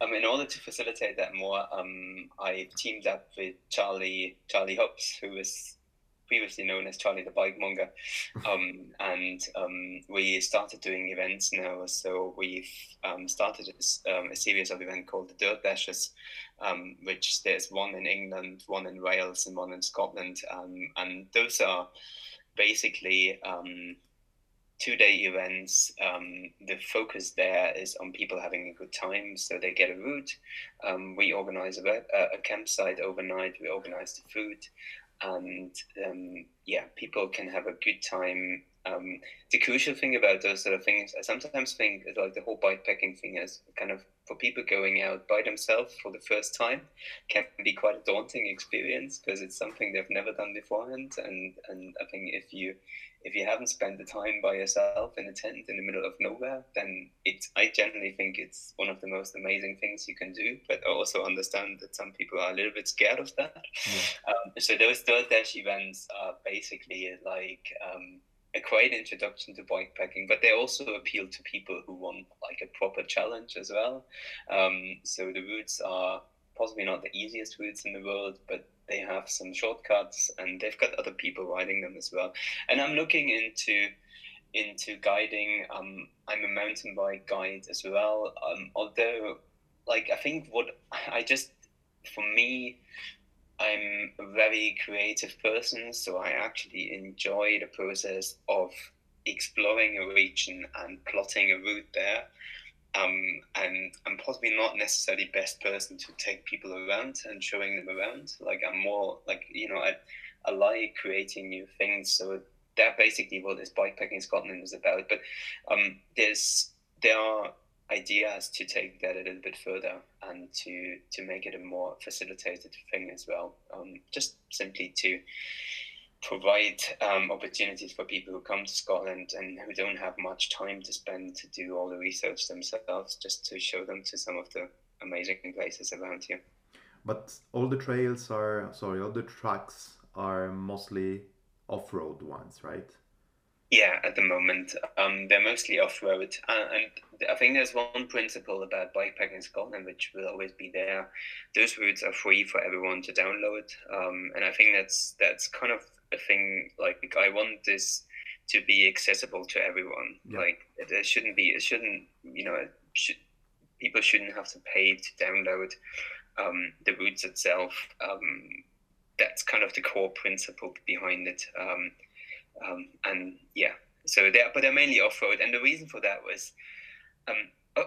Speaker 2: um, in order to facilitate that more. Um, I teamed up with Charlie Charlie hops who was previously known as Charlie the Bike Monger, um, and um, we started doing events now. So we've um, started a, um, a, series of events called the Dirt Dashes, um, which there's one in England, one in Wales, and one in Scotland, um, and those are basically two day events. Um, the focus there is on people having a good time. So they get a route. Um, we organize a, a, campsite overnight. We organize the food and um, yeah, people can have a good time. Um, the crucial thing about those sort of things, I sometimes think like the whole bikepacking thing is kind of for people going out by themselves for the first time can be quite a daunting experience because it's something they've never done beforehand. And and I think if you if you haven't spent the time by yourself in a tent in the middle of nowhere, then it's I generally think it's one of the most amazing things you can do. But I also understand that some people are a little bit scared of that. Yeah. Um, so those dirt dash events are basically like um, a great introduction to bikepacking, but they also appeal to people who want like a proper challenge as well. Um, so the routes are possibly not the easiest routes in the world, but they have some shortcuts and they've got other people riding them as well. And I'm looking into into guiding. Um, I'm a mountain bike guide as well. Um, although, like I think what I just for me, I'm a very creative person, so I actually enjoy the process of exploring a region and plotting a route there um, and I'm possibly not necessarily best person to take people around and showing them around. Like I'm more like you know I I like creating new things. So that basically what this bikepacking Scotland is about. But um, there's there are ideas to take that a little bit further and to to make it a more facilitated thing as well. Um, just simply to provide um, opportunities for people who come to Scotland and who don't have much time to spend to do all the research themselves, just to show them to some of the amazing places around here.
Speaker 1: But all the trails are, sorry, all the tracks are mostly off road ones, right?
Speaker 2: Yeah, at the moment, um, they're mostly off road. Uh, and I think there's one principle about bikepacking in Scotland which will always be there. Those routes are free for everyone to download. Um, and I think that's that's kind of a thing like I want this to be accessible to everyone. Yeah. Like there shouldn't be, it shouldn't, you know, should, people shouldn't have to pay to download um, the routes itself. Um, that's kind of the core principle behind it. Um, and yeah, so they're, but they're mainly off road. And the reason for that was, um,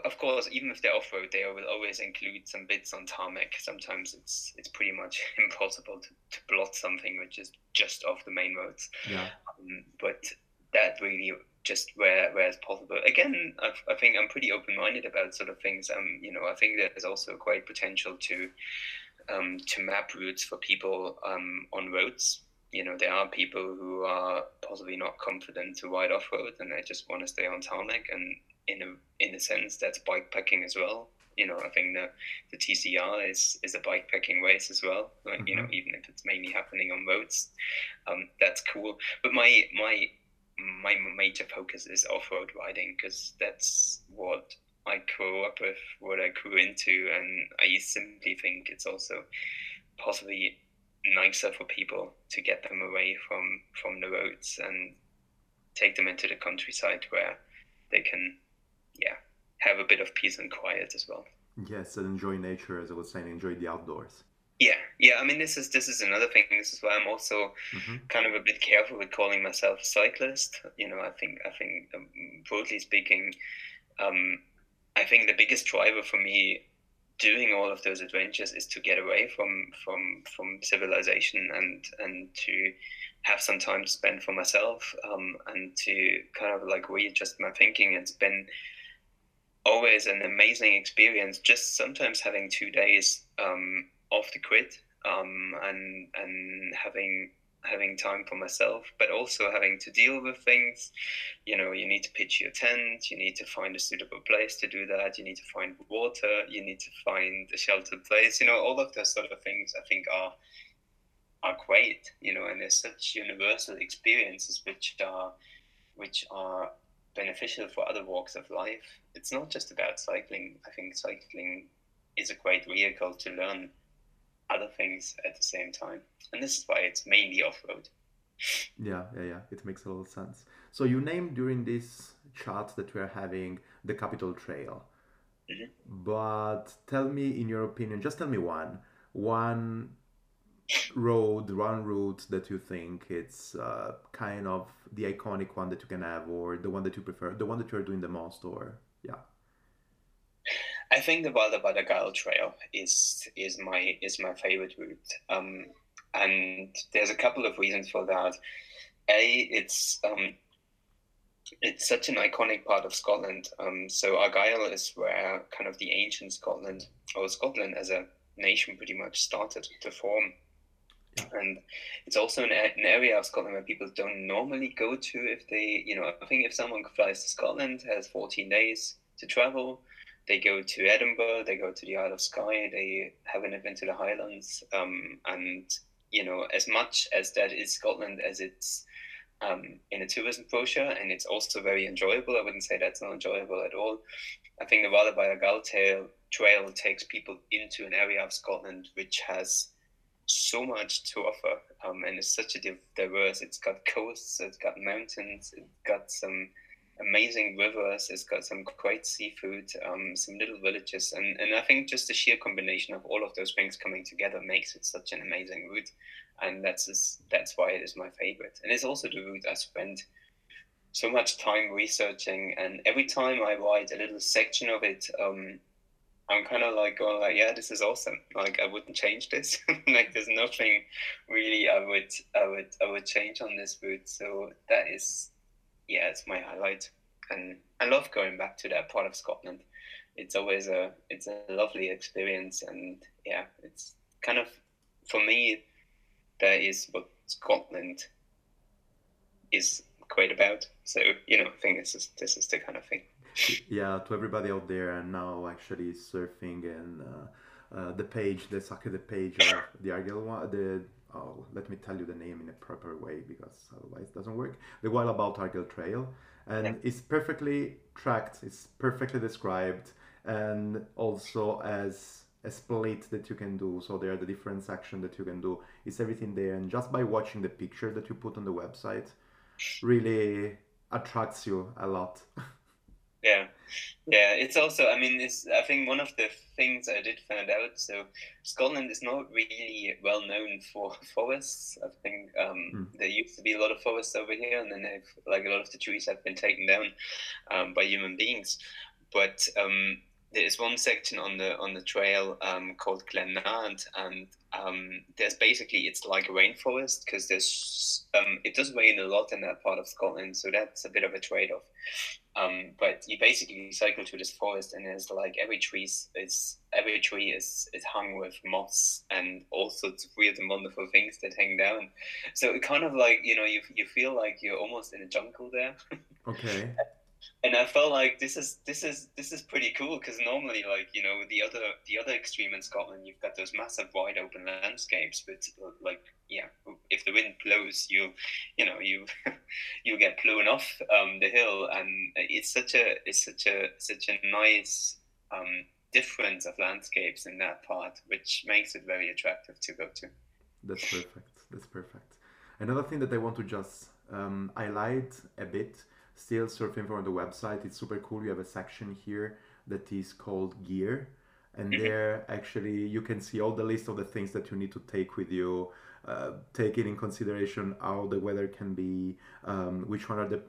Speaker 2: of course, even if they're off road, they will always include some bits on tarmac. Sometimes it's it's pretty much impossible to, to plot something which is just off the main roads.
Speaker 1: Yeah.
Speaker 2: Um, but that really just where where it's possible. Again, I, I think I'm pretty open minded about sort of things. Um, you know, I think there's also quite potential to um, to map routes for people um, on roads. You know, there are people who are possibly not confident to ride off road and they just want to stay on tarmac and in a in a sense that's bikepacking as well. You know, I think the the TCR is is a bikepacking race as well. Like, mm-hmm. You know, mm-hmm. even if it's mainly happening on roads, um, that's cool. But my my my major focus is off road riding because that's what I grew up with, what I grew into, and I simply think it's also possibly nicer for people to get them away from from the roads and take them into the countryside where they can yeah, have a bit of peace and quiet as well.
Speaker 1: Yes, and enjoy nature, as I was saying, enjoy the outdoors.
Speaker 2: Yeah, yeah. I mean, this is this is another thing. This is why I'm also
Speaker 1: hmm
Speaker 2: kind of a bit careful with calling myself a cyclist. You know, I think I think um, broadly speaking, um, I think the biggest driver for me doing all of those adventures is to get away from from from civilization and and to have some time to spend for myself um, and to kind of like readjust my thinking. It's been always an amazing experience. Just sometimes having two days um, off the grid um, and and having having time for myself, but also having to deal with things. You know, you need to pitch your tent, you need to find a suitable place to do that, you need to find water, you need to find a sheltered place. You know, all of those sort of things I think are are great. You know, and there's such universal experiences which are which are beneficial for other walks of life. It's not just about cycling. I think cycling is a great vehicle to learn other things at the same time. And this is why it's mainly off road.
Speaker 1: Yeah, yeah, yeah. It makes a lot of sense. So you named during this chat that we're having the Capital Trail.
Speaker 2: Mhm.
Speaker 1: But tell me, in your opinion, just tell me one, one road, one route that you think it's uh, kind of the iconic one that you can have, or the one that you prefer, the one that you're doing the most, or yeah.
Speaker 2: I think the Wild About Argyll Trail is is my is my favorite route. Um, and there's a couple of reasons for that. A, it's um, it's such an iconic part of Scotland. Um, so Argyll is where kind of the ancient Scotland or Scotland as a nation pretty much started to form. And it's also an, an area of Scotland where people don't normally go to if they, you know, I think if someone flies to Scotland, has 14 days to travel, they go to Edinburgh, they go to the Isle of Skye, they haven't been to the Highlands. Um, and, you know, as much as that is Scotland as it's um, in a tourism brochure, and it's also very enjoyable. I wouldn't say that's not enjoyable at all. I think the Wild About Argyll Trail, trail takes people into an area of Scotland which has so much to offer, um, and it's such a div- diverse. It's got coasts, it's got mountains, it's got some amazing rivers, it's got some great seafood, um, some little villages, and, and I think just the sheer combination of all of those things coming together makes it such an amazing route, and that's just, that's why it is my favorite. And it's also the route I spent so much time researching, and every time I write a little section of it, um, I'm kind of like going like, yeah, this is awesome. Like I wouldn't change this. like there's nothing really I would I would I would change on this route. So that is, yeah, it's my highlight, and I love going back to that part of Scotland. It's always a it's a lovely experience, and yeah, it's kind of for me that is what Scotland is great about. So you know, I think this is this is the kind of thing.
Speaker 1: yeah to everybody out there and now actually surfing and uh, uh, the page the soccer the page of the Argyll one the oh let me tell you the name in a proper way because otherwise it doesn't work. The Wild About Argyll Trail. And
Speaker 2: Yeah.
Speaker 1: it's perfectly tracked it's perfectly described and also as a split that you can do. So there are the different sections that you can do. It's everything there. And just by watching the picture that you put on the website really attracts you a lot
Speaker 2: Yeah, yeah. It's also, I mean, it's. I think one of the things I did find out. So Scotland is not really well known for forests. I think um,
Speaker 1: Hmm.
Speaker 2: there used to be a lot of forests over here, and then they've like a lot of the trees have been taken down um, by human beings. But um, there is one section on the on the trail um, called Glenard, and um, there's basically it's like a rainforest because there's um, it does rain a lot in that part of Scotland, so that's a bit of a trade off. Um, but you basically cycle through this forest, and it's like every tree is, every tree is is hung with moss and all sorts of weird and wonderful things that hang down. So it kind of like you know you you feel like you're almost in a jungle there.
Speaker 1: okay
Speaker 2: and I felt like this is this is this is pretty cool because normally like you know the other the other extreme in Scotland you've got those massive wide open landscapes but like yeah if the wind blows you you know you you get blown off um, the hill and it's such a it's such a such a nice um, difference of landscapes in that part which makes it very attractive to go to.
Speaker 1: That's perfect. That's perfect. Another thing that I want to just um, highlight a bit, still surfing from the website, it's super cool. You have a section here that is called gear, and there actually you can see all the list of the things that you need to take with you uh, taking in consideration how the weather can be um, which one are the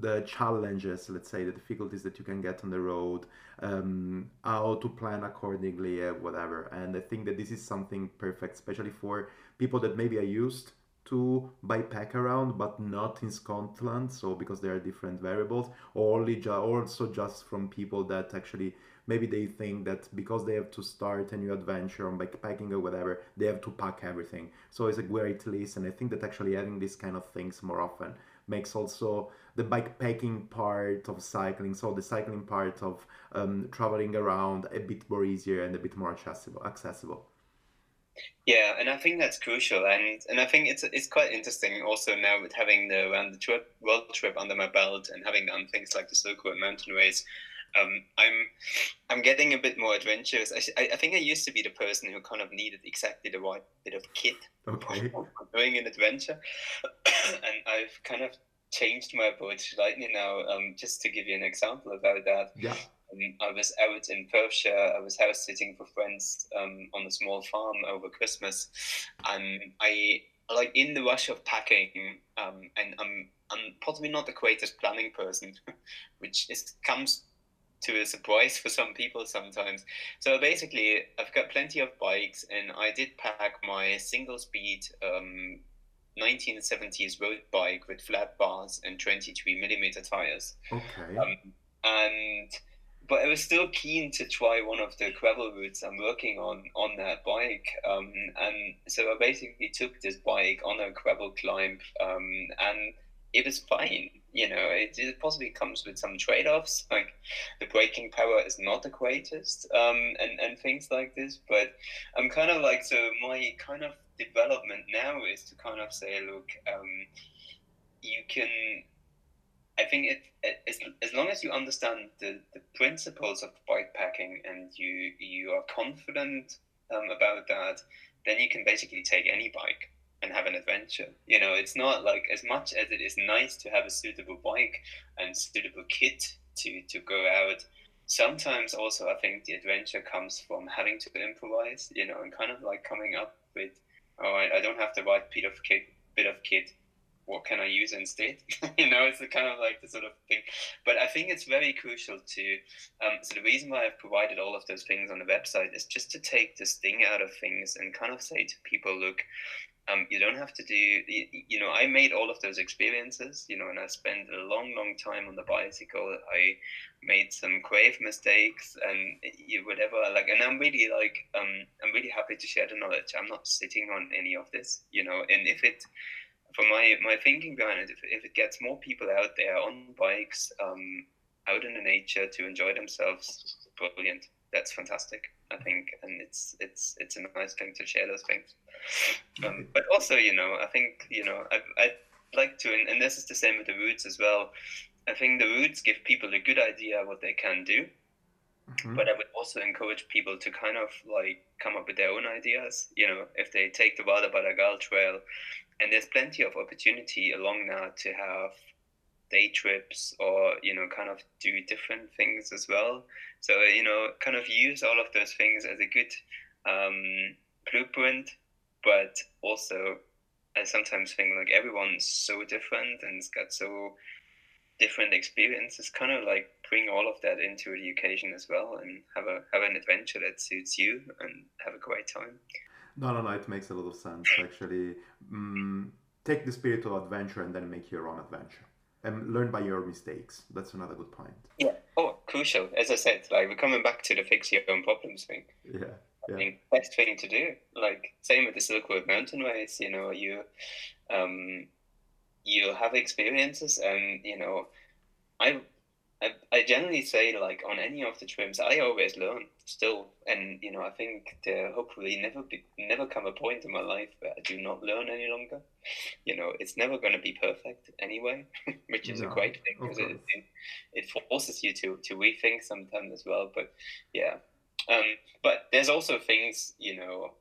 Speaker 1: the challenges let's say the difficulties that you can get on the road um, how to plan accordingly uh, whatever. And i think that this is something perfect especially for people that maybe are used to bikepack around but not in scotland so because there are different variables or only ju- also just from people that actually maybe they think that because they have to start a new adventure on bikepacking or whatever they have to pack everything. So it's a great list and i think that actually adding these kind of things more often makes also the bikepacking part of cycling so the cycling part of um, traveling around a bit more easier and a bit more accessible accessible
Speaker 2: yeah, and I think that's crucial, and and I think it's it's quite interesting also now with having the around the trip world trip under my belt and having done things like the Silk Road mountain race. Um, I'm I'm getting a bit more adventurous. I, I think I used to be the person who kind of needed exactly the right bit of kit
Speaker 1: okay.
Speaker 2: for doing an adventure, and I've kind of changed my approach slightly now. Um, just to give you an example about that.
Speaker 1: Yeah.
Speaker 2: Um, I was out in Perthshire. I was house sitting for friends um, on a small farm over Christmas, and I like in the rush of packing. Um, and I'm I'm possibly not the greatest planning person, which is comes to a surprise for some people sometimes. So basically, I've got plenty of bikes, and I did pack my single speed. Um, 1970s road bike with flat bars and 23 millimeter tires.
Speaker 1: Okay.
Speaker 2: Um, and but I was still keen to try one of the gravel routes I'm working on on that bike. Um, and so I basically took this bike on a gravel climb, um, and it was fine. You know, it, it possibly comes with some trade offs, like the braking power is not the greatest, um, and, and things like this. But I'm kind of like, so my kind of development now is to kind of say, look, um, you can I think it, it as, as long as you understand the, the principles of bikepacking and you you are confident um, about that, then you can basically take any bike and have an adventure. You know, it's not like as much as it is nice to have a suitable bike and suitable kit to to go out. Sometimes also I think the adventure comes from having to improvise. You know, and kind of like coming up with, oh, I, I don't have the right bit of kit, bit of kit what can I use instead? you know, it's kind of like the sort of thing. But I think it's very crucial to. Um, so the reason why I've provided all of those things on the website is just to take this thing out of things and kind of say to people, look, um, you don't have to do. You, you know, I made all of those experiences. You know, and I spent a long, long time on the bicycle. I made some grave mistakes and you whatever. Like, and I'm really like, um, I'm really happy to share the knowledge. I'm not sitting on any of this. You know, and if it for my my thinking behind it, if, if it gets more people out there on bikes, um, out in the nature to enjoy themselves, brilliant. That's fantastic. I think, and it's it's it's a nice thing to share those things. Um, but also, you know, I think you know I I like to, and, and this is the same with the routes as well. I think the routes give people a good idea what they can do,
Speaker 1: Mhm.
Speaker 2: but I would also encourage people to kind of like come up with their own ideas. You know, if they take the Wild About Argyll trail, and there's plenty of opportunity along now to have day trips or you know kind of do different things as well. So you know, kind of use all of those things as a good um, blueprint, but also I sometimes think like everyone's so different and it's got so different experiences kind of like bring all of that into the occasion as well and have a have an adventure that suits you and have a great time
Speaker 1: No, no, no. It makes a lot of sense actually. Mm, take the spirit of adventure and then make your own adventure, and learn by your mistakes. That's another good point.
Speaker 2: yeah oh crucial as i said like we're coming back to the fix your own problems thing
Speaker 1: Yeah,
Speaker 2: I
Speaker 1: yeah,
Speaker 2: think best thing to do like same with the silk road mountain race you know you um you have experiences and you know I, I i generally say like on any of the trims i always learn still. And you know i think there hopefully never be never come a point in my life where i do not learn any longer. You know it's never going to be perfect anyway which is
Speaker 1: No,
Speaker 2: a great thing because it, it, it forces you to to rethink sometimes as well. But yeah. Um but there's also things you know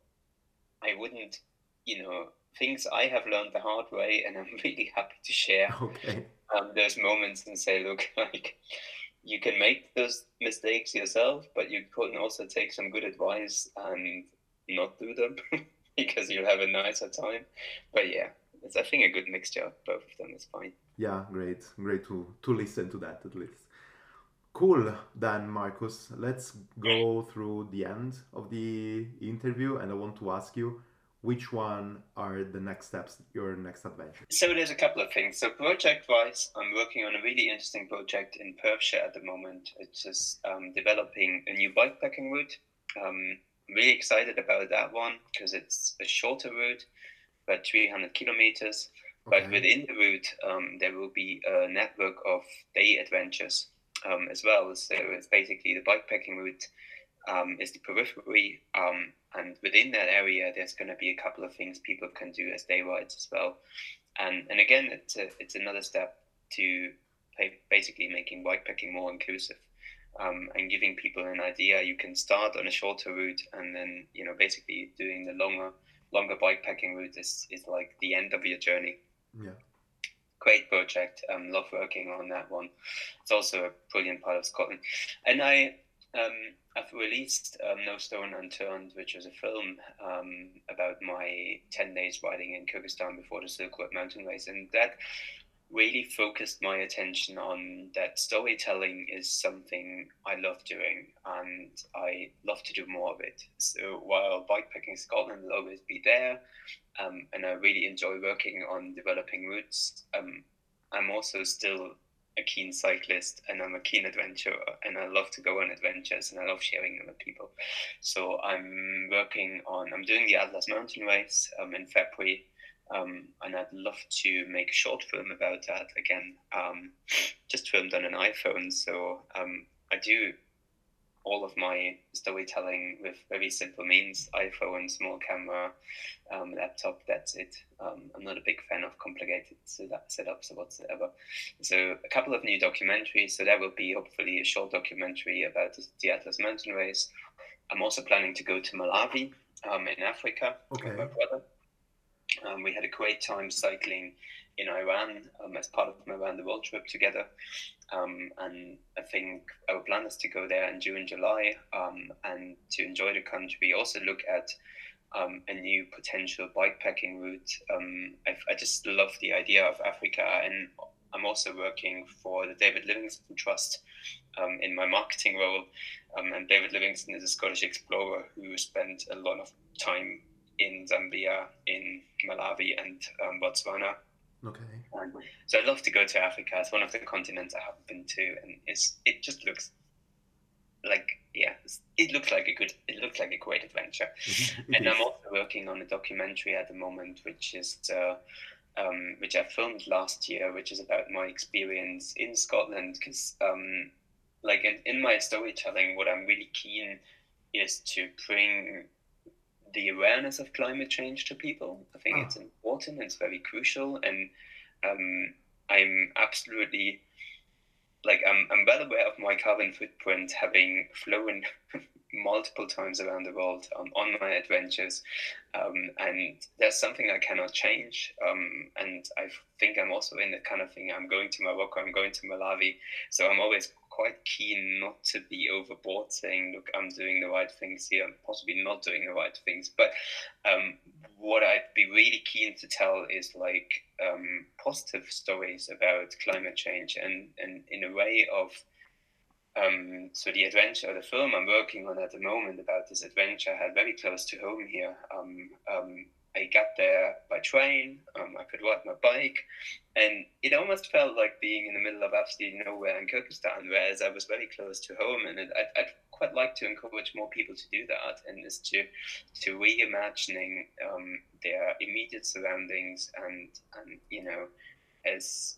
Speaker 2: i wouldn't you know things i have learned the hard way and i'm really happy to share
Speaker 1: Okay.
Speaker 2: um, those moments and say, look, like you can make those mistakes yourself, but you can also take some good advice and not do them because you'll have a nicer time. But yeah, it's I think a good mixture of both of them is fine.
Speaker 1: Yeah, great, great to to listen to that at least. Cool. Then Marcus, let's go through the end of the interview, and I want to ask you which one are the next steps, your next adventure?
Speaker 2: So there's a couple of things. So project-wise, I'm working on a really interesting project in Perthshire at the moment. It's just um, developing a new bikepacking route. Um, I'm really excited about that one because it's a shorter route, about 300 kilometers. Okay. But within the route, um, there will be a network of day adventures um, as well. So it's basically the bikepacking route um, is the periphery, um, and within that area, there's going to be a couple of things people can do as day rides as well. And and again, it's a, it's another step to basically making bikepacking more inclusive. Um, and giving people an idea. You can start on a shorter route, and then you know basically doing the longer longer bikepacking route is, is like the end of your journey.
Speaker 1: Yeah.
Speaker 2: Great project. Um, love working on that one. It's also a brilliant part of Scotland, and I um, I've released um, No Stone Unturned, which was a film um, about my 10 days riding in Kyrgyzstan before the Silk Road mountain race. And that really focused my attention on that storytelling is something I love doing and I love to do more of it. So while bikepacking Scotland will always be there, um, and I really enjoy working on developing routes, um, I'm also still a keen cyclist and I'm a keen adventurer and I love to go on adventures and I love sharing them with people. So I'm working on, I'm doing the Atlas Mountain Race um, in February um, and I'd love to make a short film about that again, um, just filmed on an iPhone. So um, I do all of my storytelling with very simple means iphone small camera um, laptop that's it. Um, i'm not a big fan of complicated setups or whatsoever. So a couple of new documentaries so that will be hopefully a short documentary about the atlas mountain race. I'm also planning to go to malawi um, in africa okay. with my brother. Um, we had a great time cycling in Iran um, as part of my around the world trip together. Um, and I think our plan is to go there in June, July, um, and to enjoy the country. We Also look at um, a new potential bikepacking route. Um, I, just love the idea of Africa, and I'm also working for the David Livingstone Trust um, in my marketing role. and David Livingstone is a Scottish explorer who spent a lot of time in Zambia, in Malawi, and Botswana
Speaker 1: Okay.
Speaker 2: Um, so I'd love to go to Africa. It's one of the continents I haven't been to, and it's it just looks like yeah, it looks like a good, it looks like a great adventure. and I'm also working on a documentary at the moment, which is uh, um, which I filmed last year, which is about my experience in Scotland. Because um, like in, in my storytelling, what I'm really keen is to bring the awareness of climate change to people. I think oh. it's important. It's very crucial, and um, I'm absolutely like I'm, I'm well aware of my carbon footprint, having flown multiple times around the world um, on my adventures, um, and there's something I cannot change. Um, and I think I'm also in the kind of thing. I'm going to Morocco. I'm going to Malawi, so I'm always quite keen not to be overboard saying, look, I'm doing the right things here, I'm possibly not doing the right things. But um, what I'd be really keen to tell is like um, positive stories about climate change and, and in a way of um, so the adventure, the film I'm working on at the moment about this adventure had very close to home here. I got there by train. Um, I could ride my bike, and it almost felt like being in the middle of absolutely nowhere in Kyrgyzstan. Whereas I was very close to home, and I'd, I'd, quite like to encourage more people to do that, and is to to reimagining um, their immediate surroundings, and and you know, as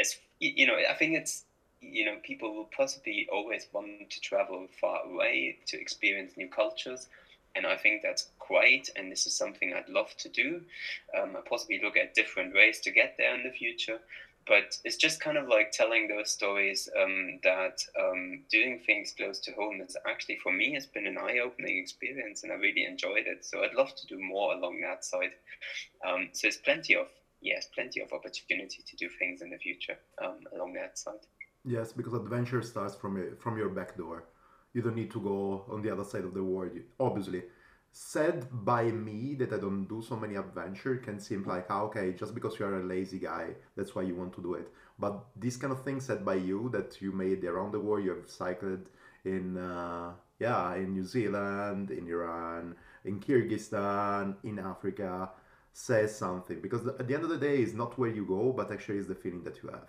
Speaker 2: as you know, I think it's you know people will possibly always want to travel far away to experience new cultures and I think that's great. And this is something I'd love to do. Um, I possibly look at different ways to get there in the future. But it's just kind of like telling those stories um, that um, doing things close to home is actually for me has been an eye-opening experience, and I really enjoyed it. So I'd love to do more along that side. Um, so there's plenty of yes, plenty of opportunity to do things in the future um, along that side.
Speaker 1: Yes, because adventure starts from from your back door. You don't need to go on the other side of the world. Obviously, said by me that I don't do so many adventure can seem like ah, okay, just because you are a lazy guy, that's why you want to do it. But this kind of thing said by you that you made around the world, you have cycled in uh, yeah in New Zealand, in Iran, in Kyrgyzstan, in Africa, says something because at the end of the day, it's not where you go, but actually is the feeling that you have.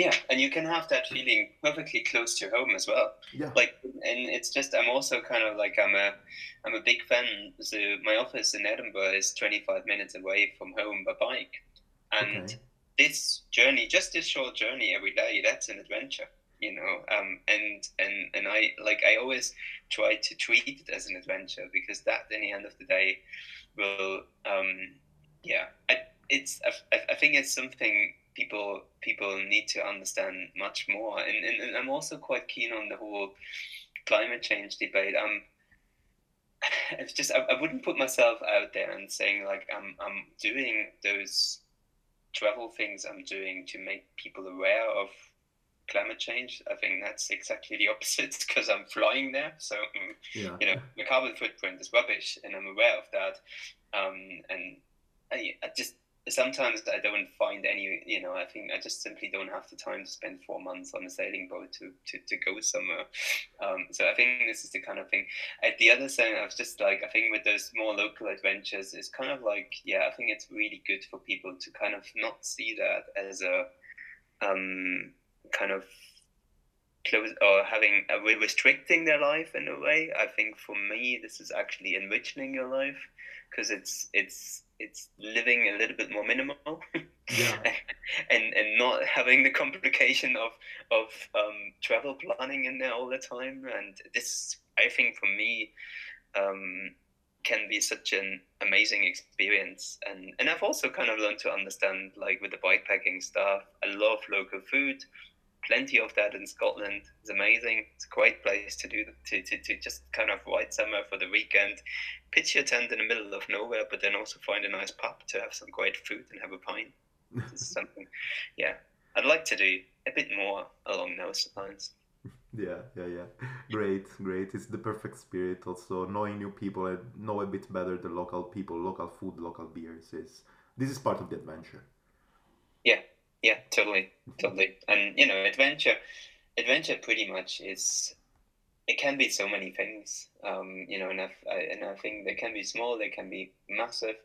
Speaker 2: Yeah, and you can have that feeling perfectly close to home as well.
Speaker 1: Yeah.
Speaker 2: Like, and it's just I'm also kind of like I'm a I'm a big fan. So my office in Edinburgh is 25 minutes away from home by bike, and
Speaker 1: Okay.
Speaker 2: this journey, just this short journey every day, that's an adventure. You know, um, and and and I like I always try to treat it as an adventure because that, in the end of the day, will um, yeah, I, it's I, I think it's something people people need to understand much more, and, and, and I'm also quite keen on the whole climate change debate. Um, it's just I, I wouldn't put myself out there and saying like I'm I'm doing those travel things I'm doing to make people aware of climate change. I think that's exactly the opposite because I'm flying there, so mm,
Speaker 1: Yeah.
Speaker 2: you know the carbon footprint is rubbish, and I'm aware of that. Um, and I, I just sometimes I don't find any. You know, I think I just simply don't have the time to spend four months on a sailing boat to to, to go somewhere. Um, so I think this is the kind of thing. At the other side, I was just like I think with those more local adventures, it's kind of like yeah, I think it's really good for people to kind of not see that as a um, kind of close or having uh, re- restricting their life in a way. I think for me, this is actually enriching your life because it's it's it's living a little bit more minimal
Speaker 1: Yeah.
Speaker 2: and and not having the complication of of um, travel planning in there all the time. And this, I think, for me. Um, can be such an amazing experience and and I've also kind of learned to understand like with the bikepacking stuff I love local food plenty of that in Scotland it's amazing it's a great place to do to, to, to just kind of white summer for the weekend pitch your tent in the middle of nowhere but then also find a nice pub to have some great food and have a pint it's something yeah I'd like to do a bit more along those lines
Speaker 1: Yeah, yeah, yeah. Great, great. It's the perfect spirit. Also, knowing new people and know a bit better the local people, local food, local beers is this is part of the adventure.
Speaker 2: Yeah, totally, totally. And you know, adventure, adventure, pretty much is. It can be so many things, um, you know, and I've, I, and I think they can be small, they can be massive,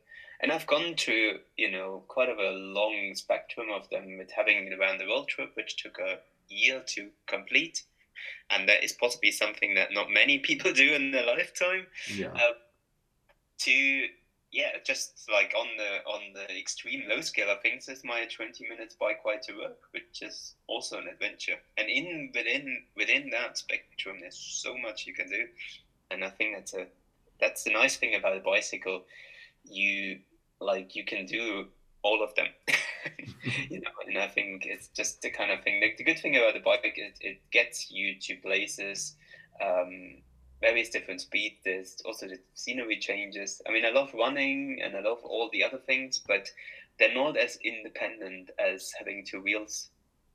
Speaker 2: and I've gone through, you know, quite of a long spectrum of them with having an around the world trip, which took a year to complete, and that is possibly something that not many people do in their lifetime
Speaker 1: Yeah,
Speaker 2: uh, to yeah just like on the on the extreme low scale of things is my 20 minutes bike ride to work which is also an adventure. And in within within that spectrum there's so much you can do. And i think that's a that's the nice thing about a bicycle. You like you can do all of them. You know and i think it's just the kind of thing the, the good thing about the bike is it gets you to places um, various different speed. There's also the scenery changes. I mean, I love running and I love all the other things, but they're not as independent as having two wheels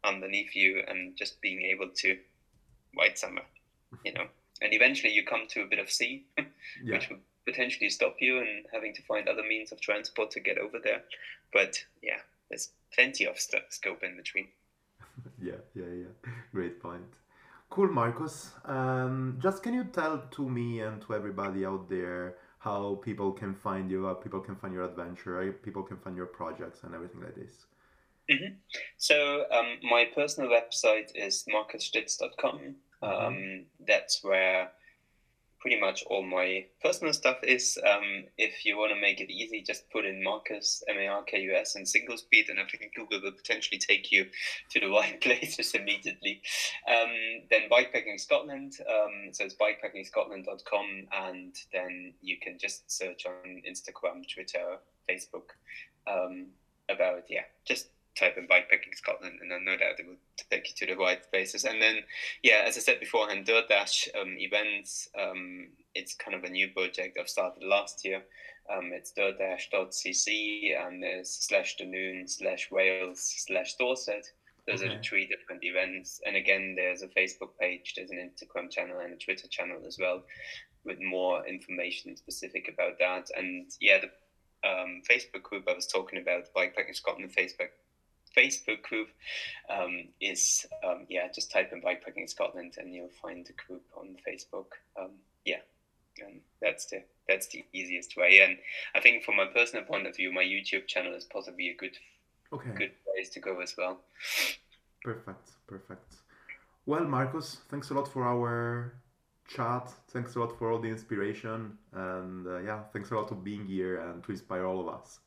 Speaker 2: underneath you and just being able to ride somewhere, you know. And eventually you come to a bit of sea,
Speaker 1: yeah,
Speaker 2: which would potentially stop you and having to find other means of transport to get over there. But yeah, there's plenty of st- scope in between.
Speaker 1: yeah, yeah, yeah. Cool, Markus. Um, just can you tell to me and to everybody out there how people can find you, how people can find your adventure, how people can find your projects and everything like this?
Speaker 2: So um, my personal website is markusstitz.com. Um, that's where pretty much all my personal stuff is. Um, if you want to make it easy, just put in Markus M A R K U S and single speed, and I think Google will potentially take you to the right places immediately. Um, then bikepacking Scotland. Um, so it's bikepackingscotland.com, and then you can just search on Instagram, Twitter, Facebook um, about yeah, just type in bikepacking Scotland, and then no doubt it will take you to the right places. And then, yeah, as I said beforehand, Dirt Dash um, events. Um, it's kind of a new project I've started last year. Um, it's dirtdash.cc and there's slash Dunoon slash Wales slash Dorset. Those are
Speaker 1: Okay.
Speaker 2: the three different events. And again, there's a Facebook page, there's an Instagram channel, and a Twitter channel as well, with more information specific about that. And yeah, the um, Facebook group I was talking about, Bikepacking Scotland Facebook Facebook group um, is um, yeah, just type in Bikepacking Scotland and you'll find the group on Facebook. Um, yeah, and that's the that's the easiest way. And I think from my personal point of view, my YouTube channel is possibly a good
Speaker 1: Okay.
Speaker 2: good place to go as well.
Speaker 1: Perfect, perfect. Well, Markus, thanks a lot for our chat. Thanks a lot for all the inspiration, and uh, yeah, thanks a lot for being here and to inspire all of us.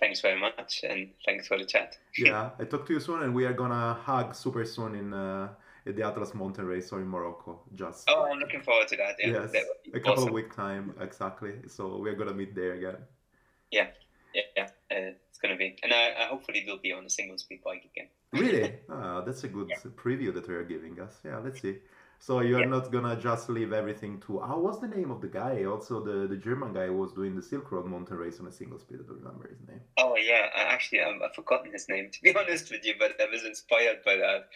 Speaker 2: Thanks very much, and thanks for the chat.
Speaker 1: Yeah, I talk to you soon, and we are gonna hug super soon in uh, at the Atlas Mountain Race or in Morocco. Just
Speaker 2: Oh, I'm looking forward to that. Yeah,
Speaker 1: yes,
Speaker 2: that
Speaker 1: a couple
Speaker 2: awesome.
Speaker 1: of week time exactly. So we are gonna meet there again.
Speaker 2: Yeah, yeah, uh, it's gonna be, and I, I hopefully will be on a single speed bike again.
Speaker 1: Really? ah, that's a good preview that we are giving us. Yeah, let's see. So you are
Speaker 2: Yeah.
Speaker 1: not gonna just leave everything to. Ah, what's the name of the guy? Also, the the German guy who was doing the Silk Road mountain race on a single speed. I don't remember his name.
Speaker 2: Oh yeah, I actually um, I've forgotten his name to be honest with you, but I was inspired by that,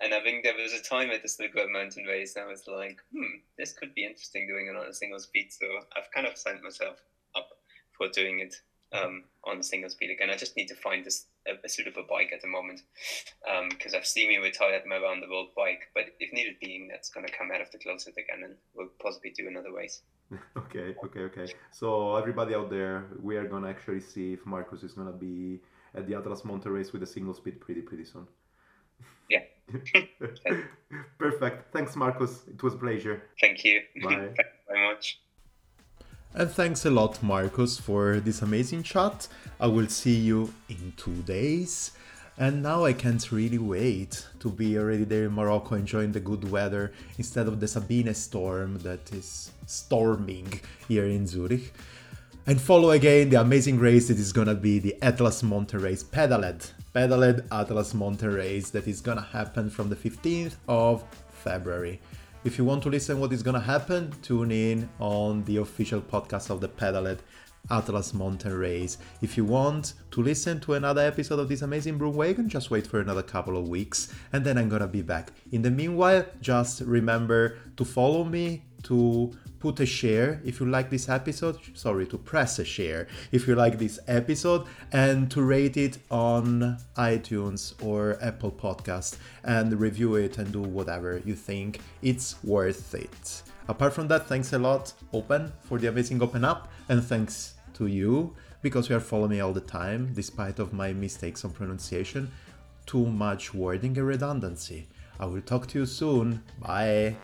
Speaker 2: and I think there was a time at the Silk Road Mountain Race I was like, hmm, this could be interesting doing it on a single speed. So I've kind of signed myself up for doing it um, on a single speed again. I just need to find this a, a suitable bike at the moment um, because I've semi-retired my round the world bike, but if needed being, that's going to come out of the closet again, and we'll possibly do another race.
Speaker 1: okay, okay, okay. So everybody out there, we are gonna actually see if Markus is gonna be at the Atlas mountain race with a single speed pretty pretty soon.
Speaker 2: Yeah.
Speaker 1: Perfect. Thanks, Markus. It was a pleasure.
Speaker 2: Thank you.
Speaker 1: Bye.
Speaker 2: Thank you very much.
Speaker 1: And thanks a lot, Markus, for this amazing chat. I will see you in two days. And now I can't really wait to be already there in Morocco enjoying the good weather instead of the Sabine storm that is storming here in Zurich. And follow again the amazing race that is gonna be the Atlas Mountain Race Pedaled. Pedaled Atlas Mountain Race that is gonna happen from the 15th of February. If you want to listen what is gonna happen, tune in on the official podcast of the Pedaled Atlas Mountain Race. If you want to listen to another episode of this amazing broom wagon, just wait for another couple of weeks and then I'm gonna be back. In the meanwhile, just remember to follow me, to put a share if you like this episode, sorry, to press a share if you like this episode, and to rate it on iTunes or Apple Podcast and review it and do whatever you think it's worth it. Apart from that, thanks a lot, Open, for the amazing Open Up, and thanks to you because you are following me all the time, despite of my mistakes on pronunciation, too much wording and redundancy. I will talk to you soon. Bye.